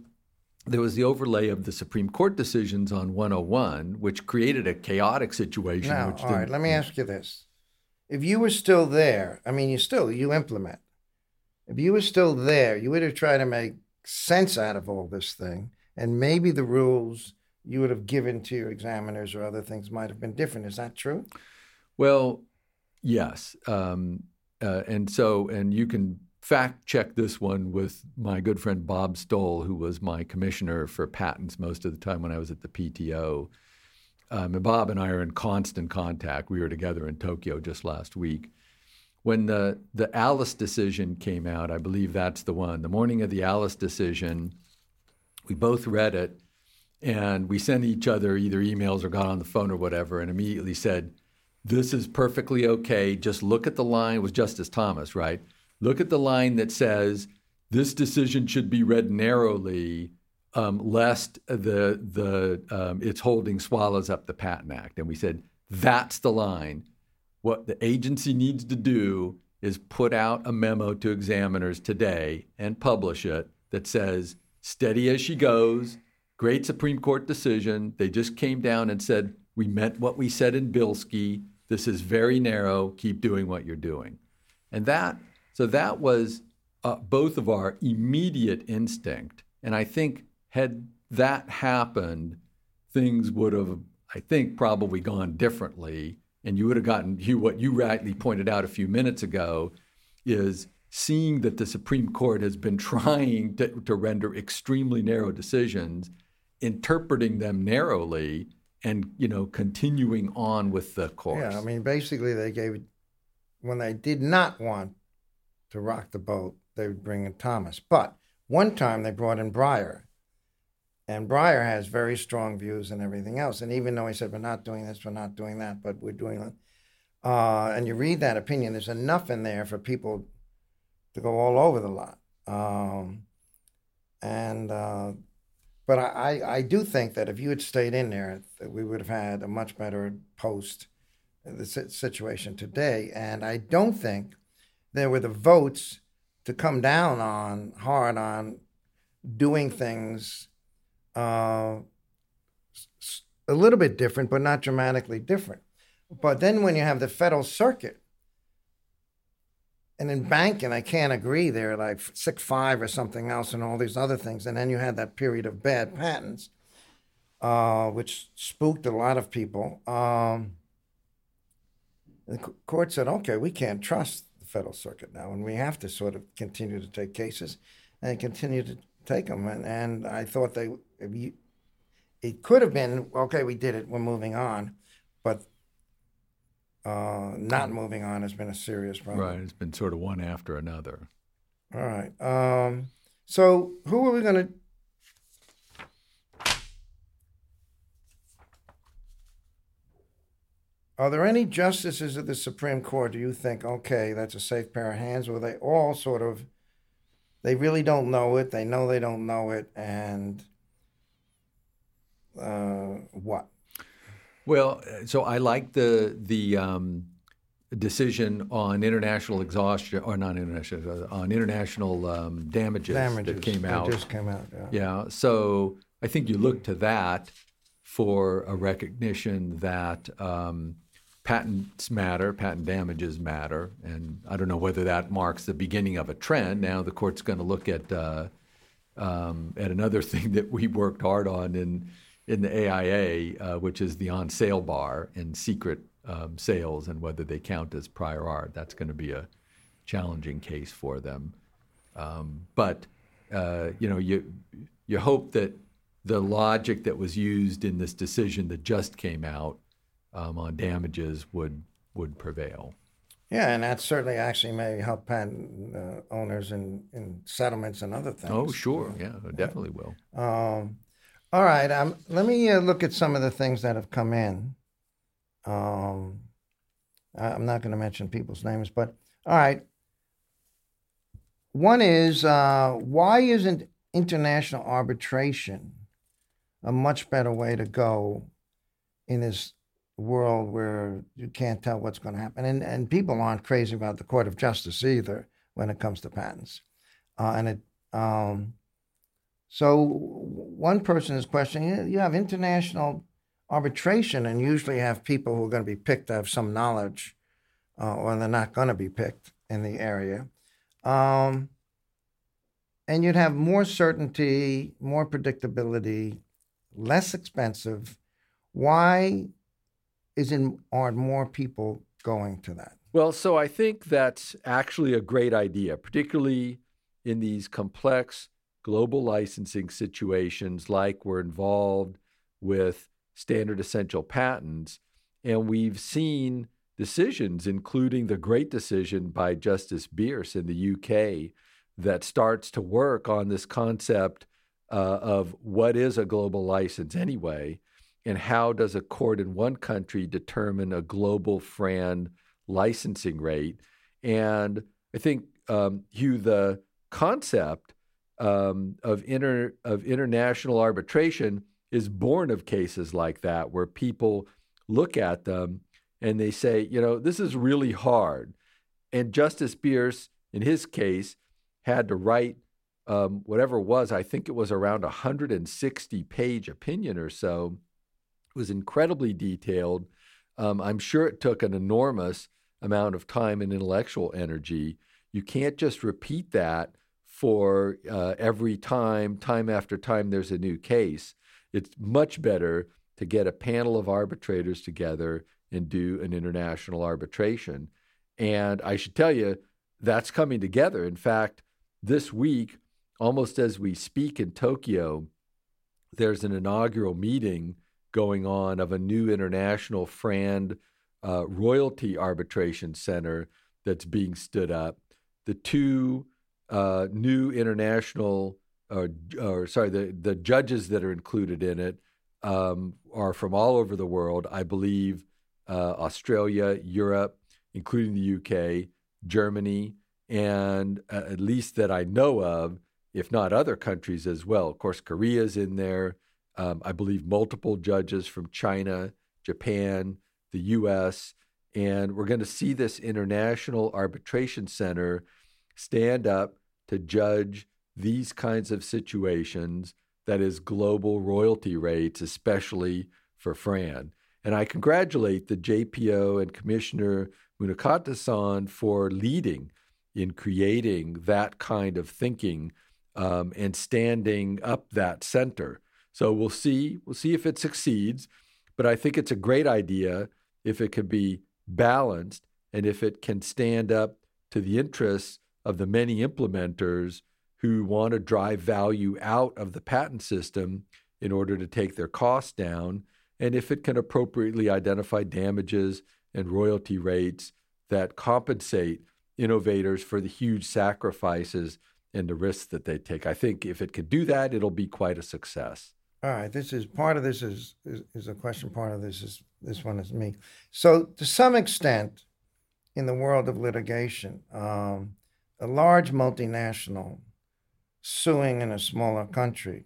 there was the overlay of the Supreme Court decisions on 101, which created a chaotic situation. Now, all right, let me ask you this. If you were still there, I mean, you still, you implement. If you were still there, you would have tried to make sense out of all this thing. And maybe the rules you would have given to your examiners or other things might have been different. Is that true? Well, yes. Um, uh, and so, and you can fact check this one with my good friend Bob Stoll, who was my commissioner for patents most of the time when I was at the PTO. Um, and Bob and I are in constant contact. We were together in Tokyo just last week. When the, the Alice decision came out, I believe that's the one. The morning of the Alice decision, we both read it and we sent each other either emails or got on the phone or whatever and immediately said, This is perfectly okay. Just look at the line. It was Justice Thomas, right? Look at the line that says this decision should be read narrowly, um, lest the the um, its holding swallows up the Patent Act. And we said that's the line. What the agency needs to do is put out a memo to examiners today and publish it that says steady as she goes. Great Supreme Court decision. They just came down and said we meant what we said in Bilski. This is very narrow. Keep doing what you're doing. And that so that was uh, both of our immediate instinct. And I think had that happened, things would have, I think, probably gone differently. And you would have gotten you, what you rightly pointed out a few minutes ago is seeing that the Supreme Court has been trying to, to render extremely narrow decisions, interpreting them narrowly, and you know continuing on with the course. Yeah, I mean, basically, they gave when they did not want to rock the boat, they would bring in Thomas. But one time they brought in Breyer. And Breyer has very strong views and everything else. And even though he said, we're not doing this, we're not doing that, but we're doing it. Uh, and you read that opinion, there's enough in there for people to go all over the lot. Um, and, uh, but I, I, do think that if you had stayed in there, we would have had a much better post the situation today. And I don't think there were the votes to come down on hard on doing things uh, a little bit different, but not dramatically different. But then when you have the federal circuit, and in banking, I can't agree. They're like six five or something else, and all these other things. And then you had that period of bad patents, uh, which spooked a lot of people. Um, the court said, "Okay, we can't trust federal circuit now, and we have to sort of continue to take cases and continue to take them. And, and I thought they, you, it could have been okay. We did it. We're moving on, but uh, not moving on has been a serious problem. Right. It's been sort of one after another. All right. Um, so who are we going to? Are there any justices of the Supreme Court do you think, okay, that's a safe pair of hands, or they all sort of, they really don't know it, they know they don't know it, and uh, what? Well, so I like the the um, decision on international exhaustion, or not international, on international um, damages, damages, that came out. That just came out. Yeah. yeah. So I think you look to that for a recognition that um, patents matter, patent damages matter, and I don't know whether that marks the beginning of a trend. Now the court's going to look at uh, um, at another thing that we worked hard on in in the AIA, uh, which is the on sale bar and secret um, sales and whether they count as prior art. That's going to be a challenging case for them. Um, but uh, you know, you you hope that the logic that was used in this decision that just came out um, on damages would would prevail. Yeah, and that certainly actually may help patent uh, owners in, in settlements and other things. Oh, sure. Yeah, it definitely will. Um, all right. Um, let me uh, look at some of the things that have come in. Um, I'm not going to mention people's names, but all right. One is uh, why isn't international arbitration a much better way to go in this world where you can't tell what's going to happen? And, and people aren't crazy about the Court of Justice either when it comes to patents. Uh, and it, um, so one person is questioning you have international arbitration and usually have people who are going to be picked to have some knowledge uh, or they're not going to be picked in the area. Um, and you'd have more certainty, more predictability, less expensive. Why isn't aren't more people going to that? Well, so I think that's actually a great idea, particularly in these complex global licensing situations like we're involved with standard essential patents. And we've seen decisions, including the great decision by Justice Birss in the UK, that starts to work on this concept uh, of what is a global license anyway, and how does a court in one country determine a global FRAND licensing rate. And I think, um, Hugh, the concept um, of inter of international arbitration is born of cases like that, where people look at them and they say, you know, this is really hard. And Justice Birss, in his case, had to write um, whatever it was. I think it was around a 160 page opinion or so. Was incredibly detailed. Um, I'm sure it took an enormous amount of time and intellectual energy. You can't just repeat that for uh, every time, time after time, there's a new case. It's much better to get a panel of arbitrators together and do an international arbitration. And I should tell you, that's coming together. In fact, this week, almost as we speak in Tokyo, there's an inaugural meeting going on of a new international FRAND uh, royalty arbitration center that's being stood up. The two uh, new international, or, or, sorry, the, the judges that are included in it um, are from all over the world. I believe uh, Australia, Europe, including the UK, Germany, and uh, at least that I know of, if not other countries as well. Of course, Korea's in there. Um, I believe multiple judges from China, Japan, the US, and we're going to see this international arbitration center stand up to judge these kinds of situations, that is, global royalty rates, especially for FRAND. And I congratulate the JPO and Commissioner Munakata san for leading in creating that kind of thinking um, and standing up that center. So we'll see. We'll see if it succeeds. But I think it's a great idea if it could be balanced and if it can stand up to the interests of the many implementers who want to drive value out of the patent system in order to take their costs down, and if it can appropriately identify damages and royalty rates that compensate innovators for the huge sacrifices and the risks that they take. I think if it could do that, it'll be quite a success. All right, this is part of this is, is, is a question. Part of this is this one is me. So to some extent, in the world of litigation, um, a large multinational suing in a smaller country,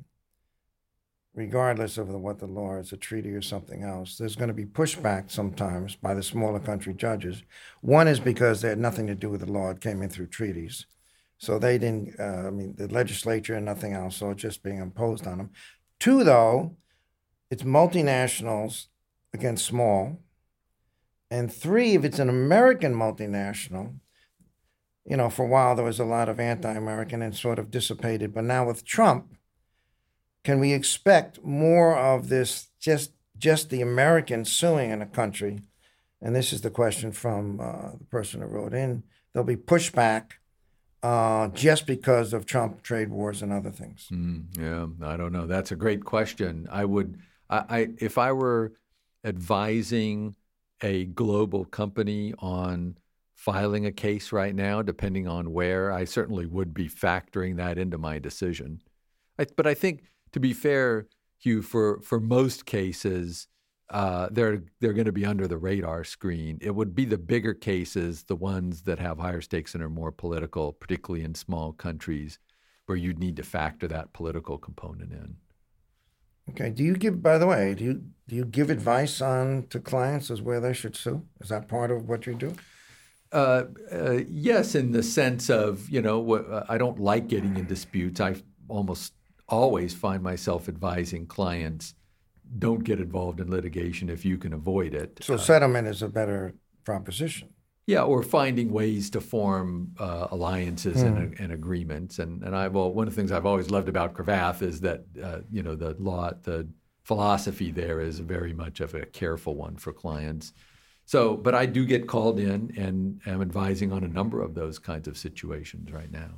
regardless of what the law is, a treaty or something else, there's going to be pushback sometimes by the smaller country judges. One is because they had nothing to do with the law, it came in through treaties. So they didn't, uh, I mean, the legislature and nothing else, so it's just being imposed on them. Two, though, it's multinationals against small. And three, if it's an American multinational, you know, for a while there was a lot of anti-American and sort of dissipated, but now with Trump, can we expect more of this just just the Americans suing in a country and this is the question from uh, the person who wrote in, there'll be pushback uh, just because of Trump trade wars and other things. Mm, yeah, I don't know. That's a great question. I would, I, I if I were advising a global company on filing a case right now, depending on where, I certainly would be factoring that into my decision. I, but I think, to be fair, Hugh, for for most cases, uh, they're they're going to be under the radar screen. It would be the bigger cases, the ones that have higher stakes and are more political, particularly in small countries, where you'd need to factor that political component in. Okay. Do you give, by the way, do you do you give advice on to clients as where they should sue? Is that part of what you do? Uh, uh, yes, in the sense of you know, uh, I don't like getting in disputes. I almost always find myself advising clients don't get involved in litigation if you can avoid it. So settlement is a better proposition. Yeah, or finding ways to form uh, alliances mm. and, and, agreements. And and I well, one of the things I've always loved about Cravath is that uh, you know the law, the philosophy there is very much of a careful one for clients. So, but I do get called in and am advising on a number of those kinds of situations right now.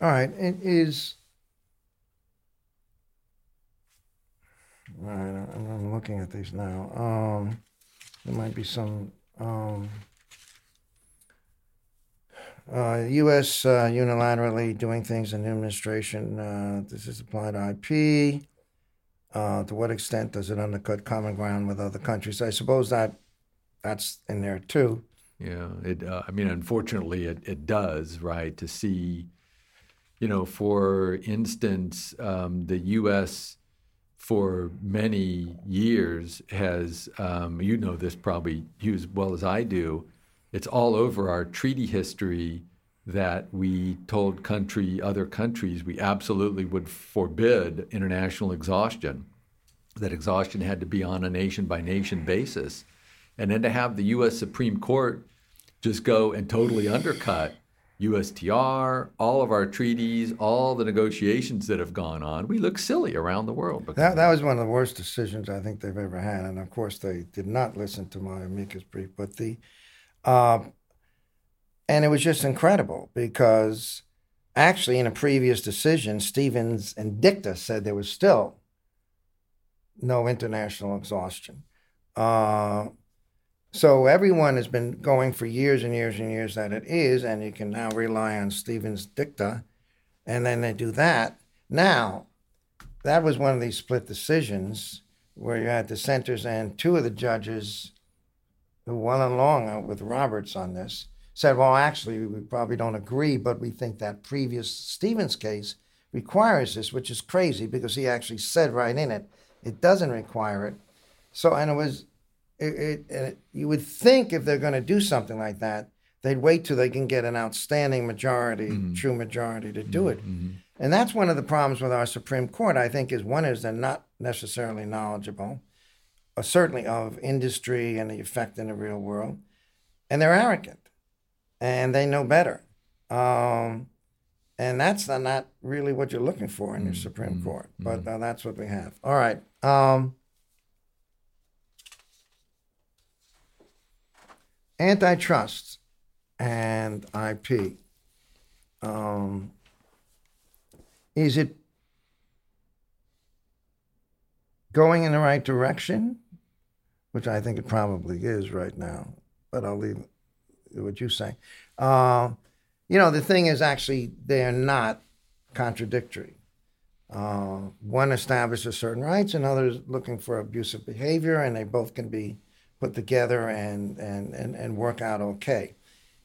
All right, it is Right, I'm looking at these now. Um, there might be some. Um, uh, U.S. Uh, unilaterally doing things in administration. Uh, this apply to IP? Uh, to what extent does it undercut common ground with other countries? I suppose that that's in there too. Yeah, it. Uh, I mean, unfortunately, it, it does. Right to see, you know, for instance, um, the U.S for many years has, um, you know this probably you as well as I do, it's all over our treaty history that we told country other countries we absolutely would forbid international exhaustion that exhaustion had to be on a nation by nation basis and then to have the US Supreme Court just go and totally undercut USTR, all of our treaties, all the negotiations that have gone on, we look silly around the world. That, that was one of the worst decisions I think they've ever had. And of course, they did not listen to my amicus brief. But the, uh, and it was just incredible because actually, in a previous decision, Stevens and Dicta said there was still no international exhaustion. Uh, so everyone has been going for years and years and years that it is, and you can now rely on Stevens' dicta, and then they do that. Now, that was one of these split decisions where you had dissenters, and two of the judges who went along with Roberts on this said, well, actually, we probably don't agree, but we think that previous Stevens case requires this, which is crazy because he actually said right in it, it doesn't require it. So, and it was it, it, it, you would think if they're going to do something like that, they'd wait till they can get an outstanding majority, mm-hmm. true majority, to do it. Mm-hmm. And that's one of the problems with our Supreme Court. I think is one is they're not necessarily knowledgeable, uh, certainly of industry and the effect in the real world, and they're arrogant, and they know better. Um, and that's not really what you're looking for in your mm-hmm. Supreme Court, but mm-hmm. uh, that's what we have. All right. Um, antitrust and IP. Um, is it going in the right direction? Which I think it probably is right now, but I'll leave what you say. Uh, you know, the thing is actually they're not contradictory. Uh, one establishes certain rights, and others looking for abusive behavior, and they both can be put together and and and, and work out okay.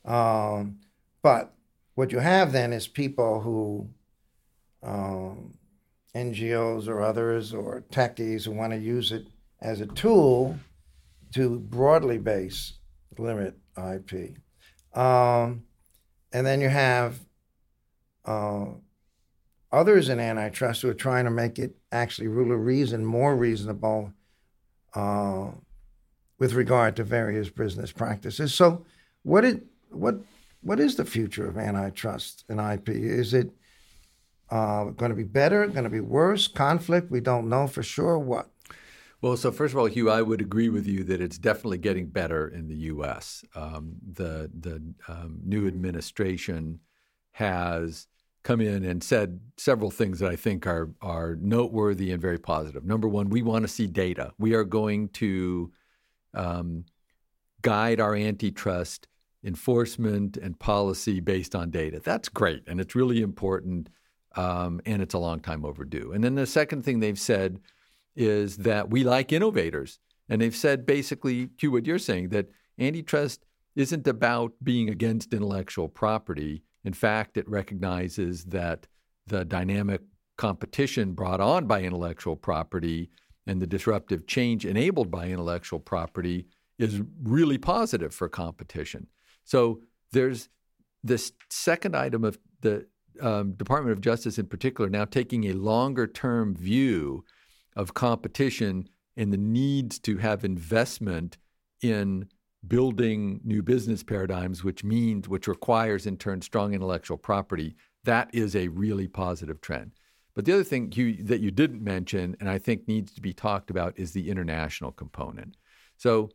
Um, but what you have then is people who um, NGOs or others or techies who want to use it as a tool to broadly base limit IP. Um, and then you have uh, others in antitrust who are trying to make it actually rule of reason more reasonable uh, with regard to various business practices. So, what it what what is the future of antitrust and IP? Is it uh, going to be better? Going to be worse? Conflict? We don't know for sure. What? Well, so first of all, Hugh, I would agree with you that it's definitely getting better in the U.S. Um, the the um, new administration has come in and said several things that I think are are noteworthy and very positive. Number one, we want to see data. We are going to um, guide our antitrust enforcement and policy based on data. That's great, and it's really important, um, and it's a long time overdue. And then the second thing they've said is that we like innovators. And they've said basically to what you're saying that antitrust isn't about being against intellectual property. In fact, it recognizes that the dynamic competition brought on by intellectual property and the disruptive change enabled by intellectual property is really positive for competition. So there's this second item of the um, Department of Justice in particular now taking a longer term view of competition and the needs to have investment in building new business paradigms, which means, which requires in turn strong intellectual property, that is a really positive trend. But the other thing you, that you didn't mention, and I think needs to be talked about, is the international component. So,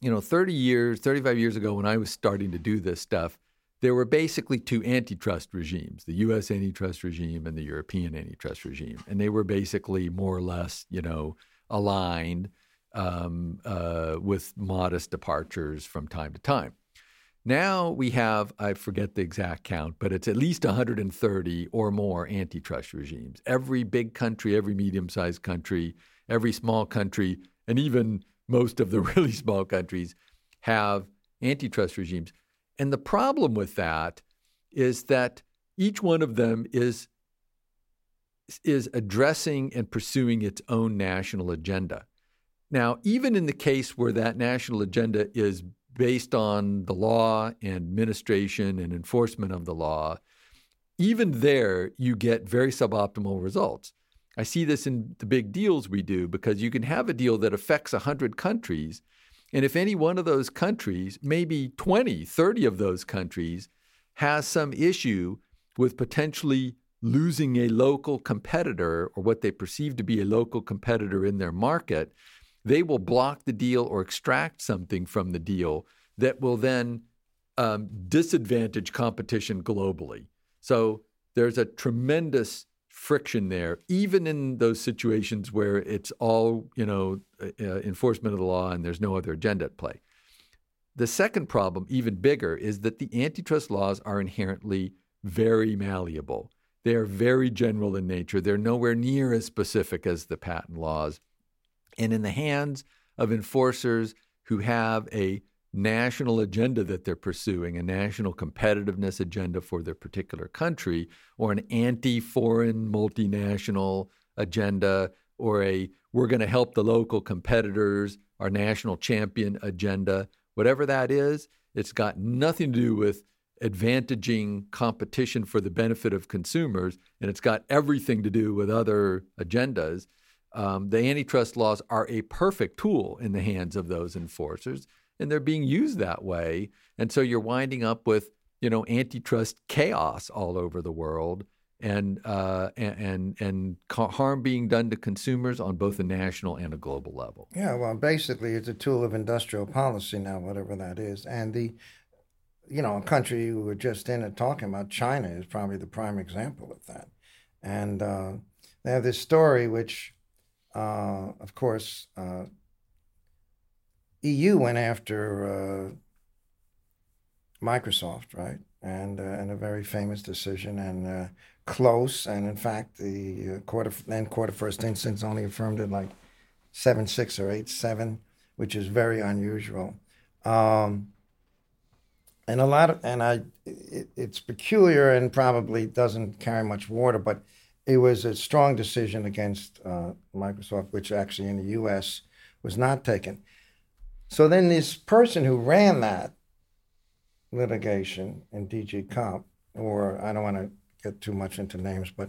you know, 30 years, 35 years ago, when I was starting to do this stuff, there were basically two antitrust regimes the US antitrust regime and the European antitrust regime. And they were basically more or less, you know, aligned um, uh, with modest departures from time to time. Now we have, I forget the exact count, but it's at least 130 or more antitrust regimes. Every big country, every medium sized country, every small country, and even most of the really small countries have antitrust regimes. And the problem with that is that each one of them is is addressing and pursuing its own national agenda. Now, even in the case where that national agenda is based on the law and administration and enforcement of the law, even there you get very suboptimal results. I see this in the big deals we do because you can have a deal that affects 100 countries and if any one of those countries, maybe 20, 30 of those countries, has some issue with potentially losing a local competitor or what they perceive to be a local competitor in their market, they will block the deal or extract something from the deal that will then um, disadvantage competition globally. So there's a tremendous friction there, even in those situations where it's all, you know, uh, uh, enforcement of the law and there's no other agenda at play. The second problem, even bigger, is that the antitrust laws are inherently very malleable. They are very general in nature. They're nowhere near as specific as the patent laws. And in the hands of enforcers who have a national agenda that they're pursuing, a national competitiveness agenda for their particular country, or an anti foreign multinational agenda, or a we're going to help the local competitors, our national champion agenda, whatever that is, it's got nothing to do with advantaging competition for the benefit of consumers, and it's got everything to do with other agendas. Um, the antitrust laws are a perfect tool in the hands of those enforcers and they're being used that way. And so you're winding up with, you know, antitrust chaos all over the world and uh, and and harm being done to consumers on both a national and a global level. Yeah, well, basically, it's a tool of industrial policy now, whatever that is, and the, you know, a country you were just in it talking about, China, is probably the prime example of that, and uh, they have this story which, uh, of course, uh, EU went after uh, Microsoft, right? And uh, and a very famous decision and uh, close. And in fact, the court of then court of first instance only affirmed it like seven six or eight seven, which is very unusual. Um, and a lot of and I, it, it's peculiar and probably doesn't carry much water, but it was a strong decision against uh, Microsoft, which actually in the U.S. was not taken. So then this person who ran that litigation in DG Comp, or I don't want to get too much into names, but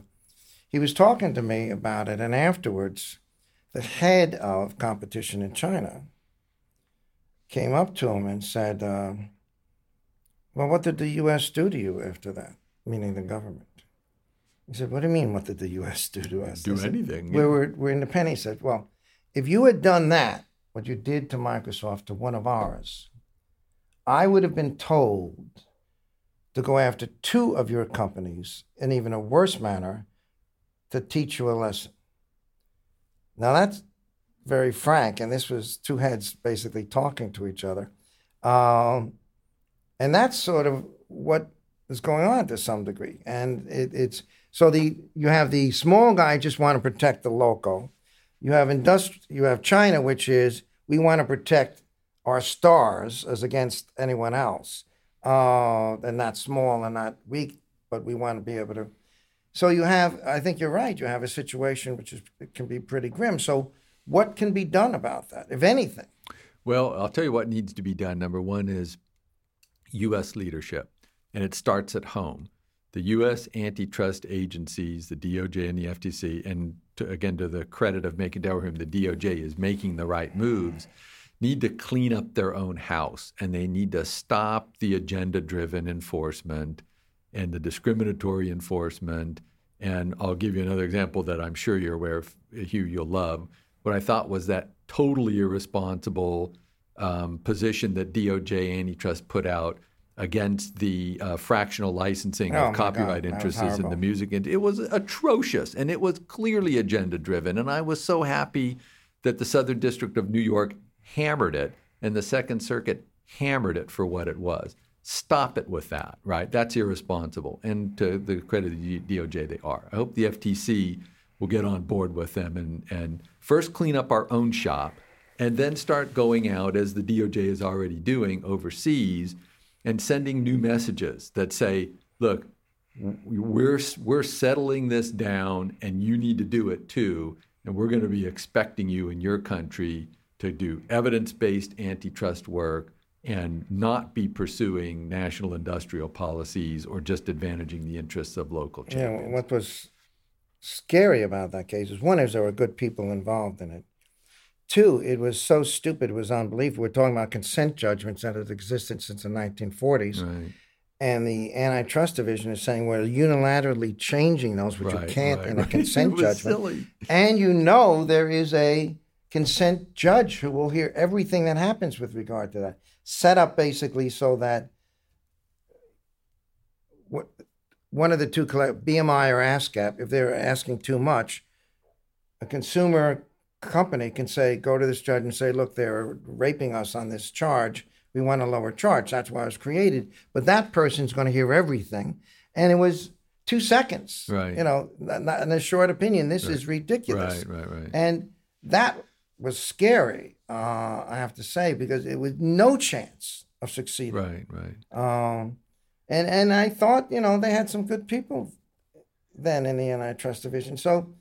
he was talking to me about it, and afterwards, the head of competition in China came up to him and said, uh, "Well, what did the U.S. do to you after that?" Meaning the government. He said, "What do you mean? What did the U.S. do to us?" Do said, anything? We were we're independent. He said, "Well, if you had done that, what you did to Microsoft to one of ours, I would have been told to go after two of your companies in even a worse manner to teach you a lesson. Now that's very frank, and this was two heads basically talking to each other. Um, and that's sort of what is going on to some degree. And it, it's so the you have the small guy just want to protect the local. You have industri- you have China, which is we want to protect our stars as against anyone else. Uh, they're not small and not weak, but we want to be able to. So you have, I think you're right. You have a situation which is can be pretty grim. So what can be done about that, if anything? Well, I'll tell you what needs to be done. Number one is U.S. leadership, and it starts at home. The U.S. antitrust agencies, the DOJ and the FTC, and to, again, to the credit of Makan Delrahim, the DOJ is making the right moves, need to clean up their own house, and they need to stop the agenda-driven enforcement and the discriminatory enforcement. And I'll give you another example that I'm sure you're aware of, Hugh, you'll love. What I thought was that totally irresponsible um, position that DOJ antitrust put out against the uh, fractional licensing Oh, of copyright God, interests in the music. And it was atrocious, and it was clearly agenda driven. And I was so happy that the Southern District of New York hammered it, and the Second Circuit hammered it for what it was. Stop it with that, right? That's irresponsible. And to the credit of the DOJ, they are. I hope the FTC will get on board with them and, and first clean up our own shop and then start going out, as the DOJ is already doing overseas, and sending new messages that say, look, we're, we're settling this down and you need to do it too. And we're going to be expecting you in your country to do evidence based antitrust work and not be pursuing national industrial policies or just advantaging the interests of local champions. what was scary about that case is one is there were good people involved in it. Two, it was so stupid, it was unbelievable. We're talking about consent judgments that have existed since the 1940s. Right. And the antitrust division is saying we're unilaterally changing those, which Right, you can't right, in a consent judgment. silly. And you know there is a consent judge who will hear everything that happens with regard to that. Set up basically so that one of the two BMI or ASCAP, if they're asking too much, a consumer company can say, go to this judge and say, look, they're raping us on this charge. We want a lower charge. That's why it was created. But that person's going to hear everything. And it was two seconds. Right. You know, not, in a short opinion, this is ridiculous. Right, right, right. And that was scary, uh, I have to say, because it was no chance of succeeding. Right, right. Um, and and I thought, you know, they had some good people then in the antitrust division. So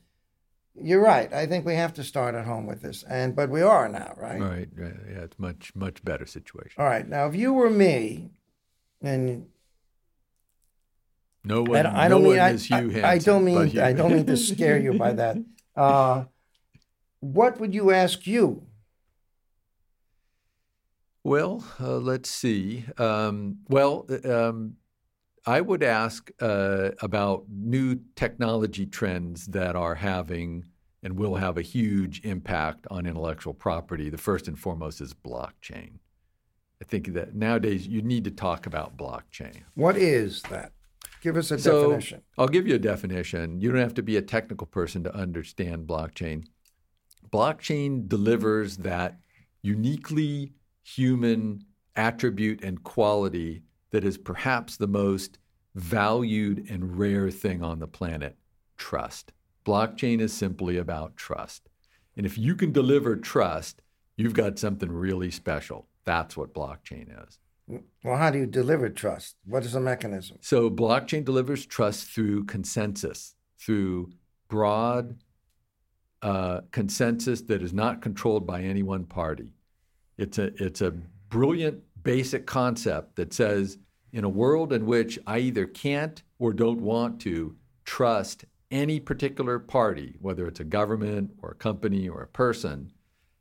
you're right. I think we have to start at home with this, and but we are now, right? Right, right. Yeah, it's much, much better situation. All right. Now, if you were me, and No I one, don't, I don't no mean one I, is Hugh I, Hansen. I don't mean I don't mean to scare you by that. Uh, what would you ask you? Well, uh, let's see. Um, well, uh, um, I would ask uh, about new technology trends that are having and will have a huge impact on intellectual property. The first and foremost is blockchain. I think that nowadays you need to talk about blockchain. What is that? Give us a So definition. I'll give you a definition. You don't have to be a technical person to understand blockchain. Blockchain delivers that uniquely human attribute and quality that is perhaps the most valued and rare thing on the planet trust. Blockchain is simply about trust. And if you can deliver trust, you've got something really special. That's what blockchain is. Well, how do you deliver trust? What is the mechanism? So blockchain delivers trust through consensus, through broad uh, consensus that is not controlled by any one party. It's a it's a brilliant basic concept that says in a world in which I either can't or don't want to trust any particular party, whether it's a government or a company or a person,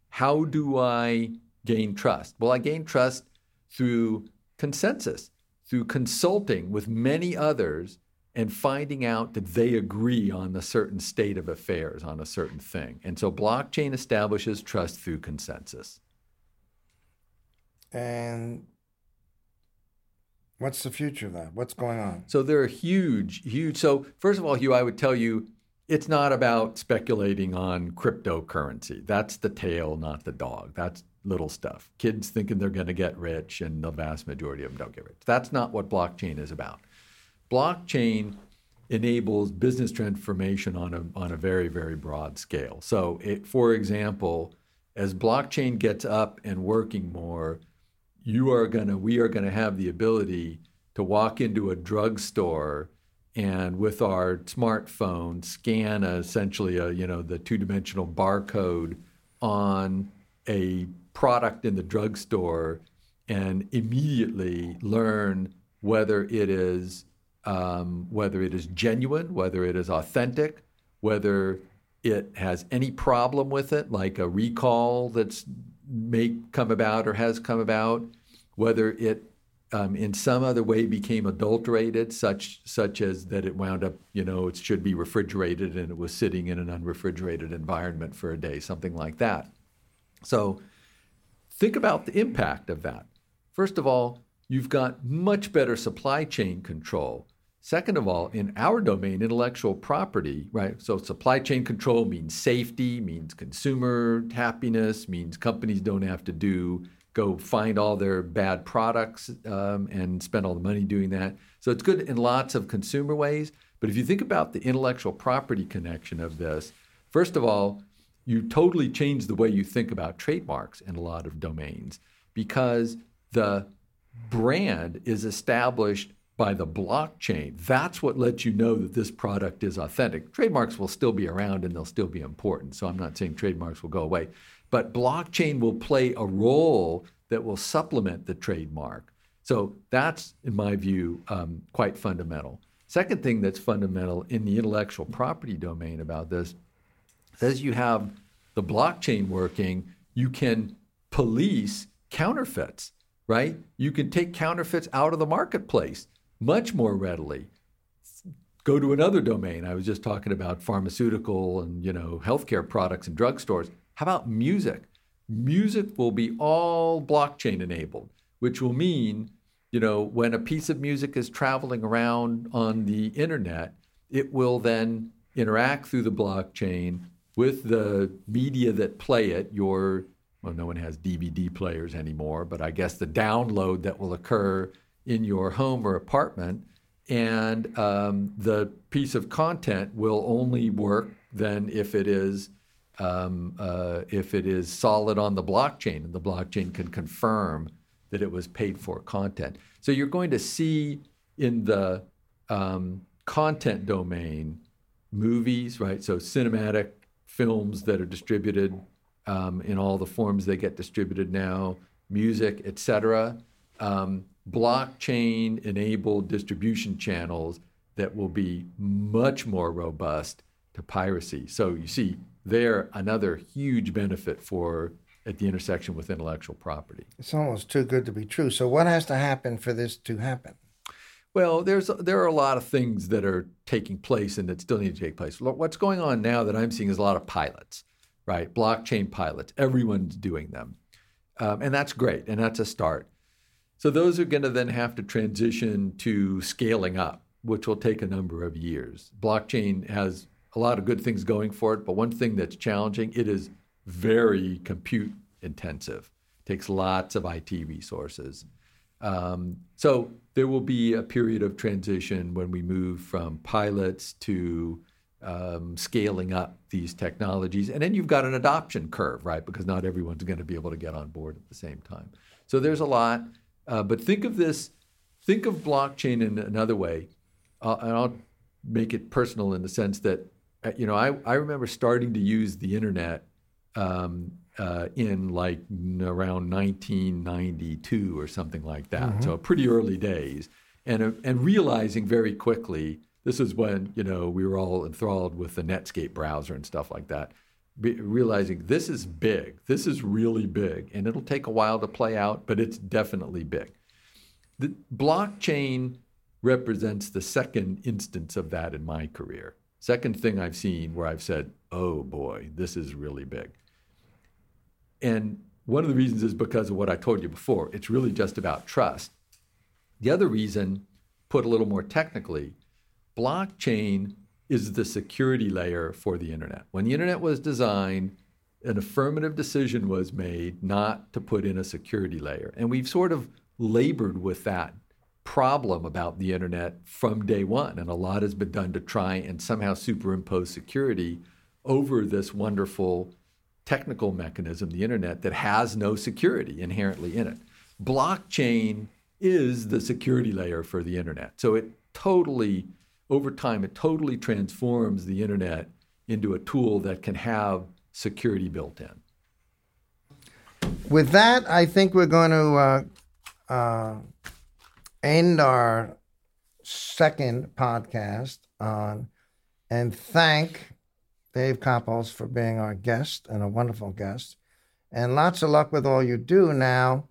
how do I gain trust? Well, I gain trust through consensus, through consulting with many others and finding out that they agree on a certain state of affairs on a certain thing. And so blockchain establishes trust through consensus. And what's the future of that? What's going on? So there are huge, huge. So, first of all, Hugh, I would tell you it's not about speculating on cryptocurrency. That's the tail, not the dog. That's little stuff. Kids thinking they're going to get rich, and the vast majority of them don't get rich. That's not what blockchain is about. Blockchain enables business transformation on a, on a very, very broad scale. So, it, for example, as blockchain gets up and working more, you are going to, we are going to have the ability to walk into a drugstore and with our smartphone scan a, essentially a, you know, the two-dimensional barcode on a product in the drugstore and immediately learn whether it is um, whether it is genuine, whether it is authentic, whether it has any problem with it, like a recall that's may come about or has come about, whether it um, in some other way became adulterated, such such as that it wound up, you know, it should be refrigerated and it was sitting in an unrefrigerated environment for a day, something like that. So think about the impact of that. First of all, you've got much better supply chain control. Second of all, in our domain, intellectual property, right? So supply chain control means safety, means consumer happiness, means companies don't have to do go find all their bad products um, and spend all the money doing that. So it's good in lots of consumer ways. But if you think about the intellectual property connection of this, first of all, you totally change the way you think about trademarks in a lot of domains because the brand is established by the blockchain. That's what lets you know that this product is authentic. Trademarks will still be around and they'll still be important. So I'm not saying trademarks will go away. But blockchain will play a role that will supplement the trademark. So that's, in my view, um, quite fundamental. Second thing that's fundamental in the intellectual property domain about this is as you have the blockchain working, you can police counterfeits, right? You can take counterfeits out of the marketplace much more readily. Go to another domain. I was just talking about pharmaceutical and you know healthcare products and drugstores. How about music? Music will be all blockchain enabled, which will mean, you know, when a piece of music is traveling around on the internet, it will then interact through the blockchain with the media that play it, your well, no one has DVD players anymore, but I guess the download that will occur in your home or apartment, and um, the piece of content will only work then if it is um, uh, if it is solid on the blockchain and the blockchain can confirm that it was paid for content. So you're going to see in the um, content domain movies, right? So cinematic films that are distributed um, in all the forms they get distributed now, music, etc. Um, blockchain enabled distribution channels that will be much more robust to piracy. So you see there another huge benefit for at the intersection with intellectual property. It's almost too good to be true. So what has to happen for this to happen? Well, there's there are a lot of things that are taking place and that still need to take place. What's going on now that I'm seeing is a lot of pilots, right? Blockchain pilots. Everyone's doing them, um, and that's great, and that's a start. So those are going to then have to transition to scaling up, which will take a number of years. Blockchain has a lot of good things going for it, but one thing that's challenging, it is very compute intensive. It takes lots of IT resources. Um, so there will be a period of transition when we move from pilots to um, scaling up these technologies. And then you've got an adoption curve, right? Because not everyone's going to be able to get on board at the same time. So there's a lot. Uh, but think of this, think of blockchain in another way. Uh, and I'll make it personal in the sense that uh, you know, I, I remember starting to use the internet um, uh, in like around 1992 or something like that. Mm-hmm. So pretty early days, and uh, and realizing very quickly this is when you know we were all enthralled with the Netscape browser and stuff like that. Be, realizing this is big, this is really big, and it'll take a while to play out, but it's definitely big. The blockchain represents the second instance of that in my career. Second thing I've seen where I've said, oh boy, this is really big. And one of the reasons is because of what I told you before. It's really just about trust. The other reason, put a little more technically, blockchain is the security layer for the internet. When the internet was designed, an affirmative decision was made not to put in a security layer. And we've sort of labored with that problem about the internet from day one. And a lot has been done to try and somehow superimpose security over this wonderful technical mechanism, the internet, that has no security inherently in it. Blockchain is the security layer for the internet. So it totally, over time, it totally transforms the internet into a tool that can have security built in. With that, I think we're going to uh, uh, end our second podcast on and thank Dave Kappos for being our guest and a wonderful guest. And lots of luck with all you do now.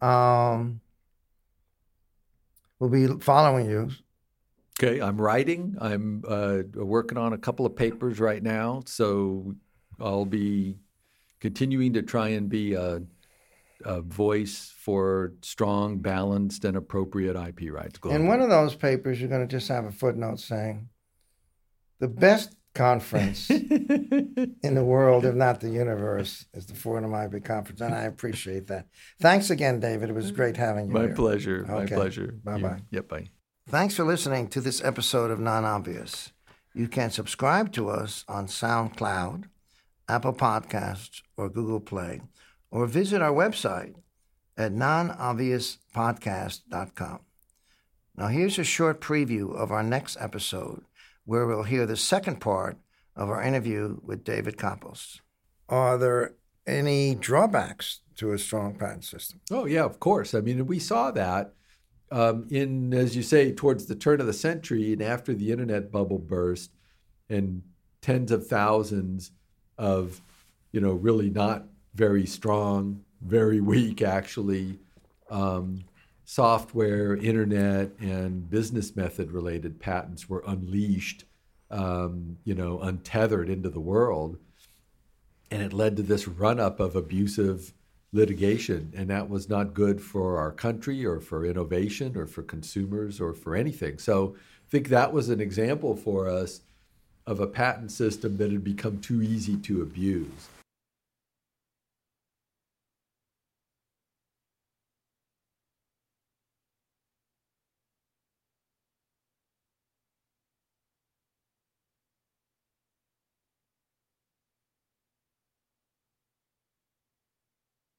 Um, we'll be following you. Okay, I'm writing. I'm uh, working on a couple of papers right now. So I'll be continuing to try and be a, a voice for strong, balanced, and appropriate IP rights. Globally. In one of those papers, you're going to just have a footnote saying the best conference in the world, if not the universe, is the Fordham IP conference, and I appreciate that. Thanks again, David. It was great having you. My here. pleasure. Okay. My pleasure. Bye bye. Yep. Bye. Thanks for listening to this episode of Non Obvious. You can subscribe to us on SoundCloud Apple Podcasts, or Google Play, or visit our website at nonobviouspodcast.com. Now, here's a short preview of our next episode, where we'll hear the second part of our interview with David Kappos. Are there any drawbacks to a strong patent system? Oh, yeah, of course. I mean, we saw that um, in, as you say, towards the turn of the century and after the internet bubble burst, and tens of thousands of, you know, really not very strong, very weak actually, um, software, internet, and business method related patents were unleashed, um, you know, untethered into the world. And it led to this run up of abusive litigation. And that was not good for our country or for innovation or for consumers or for anything. So I think that was an example for us of a patent system that had become too easy to abuse.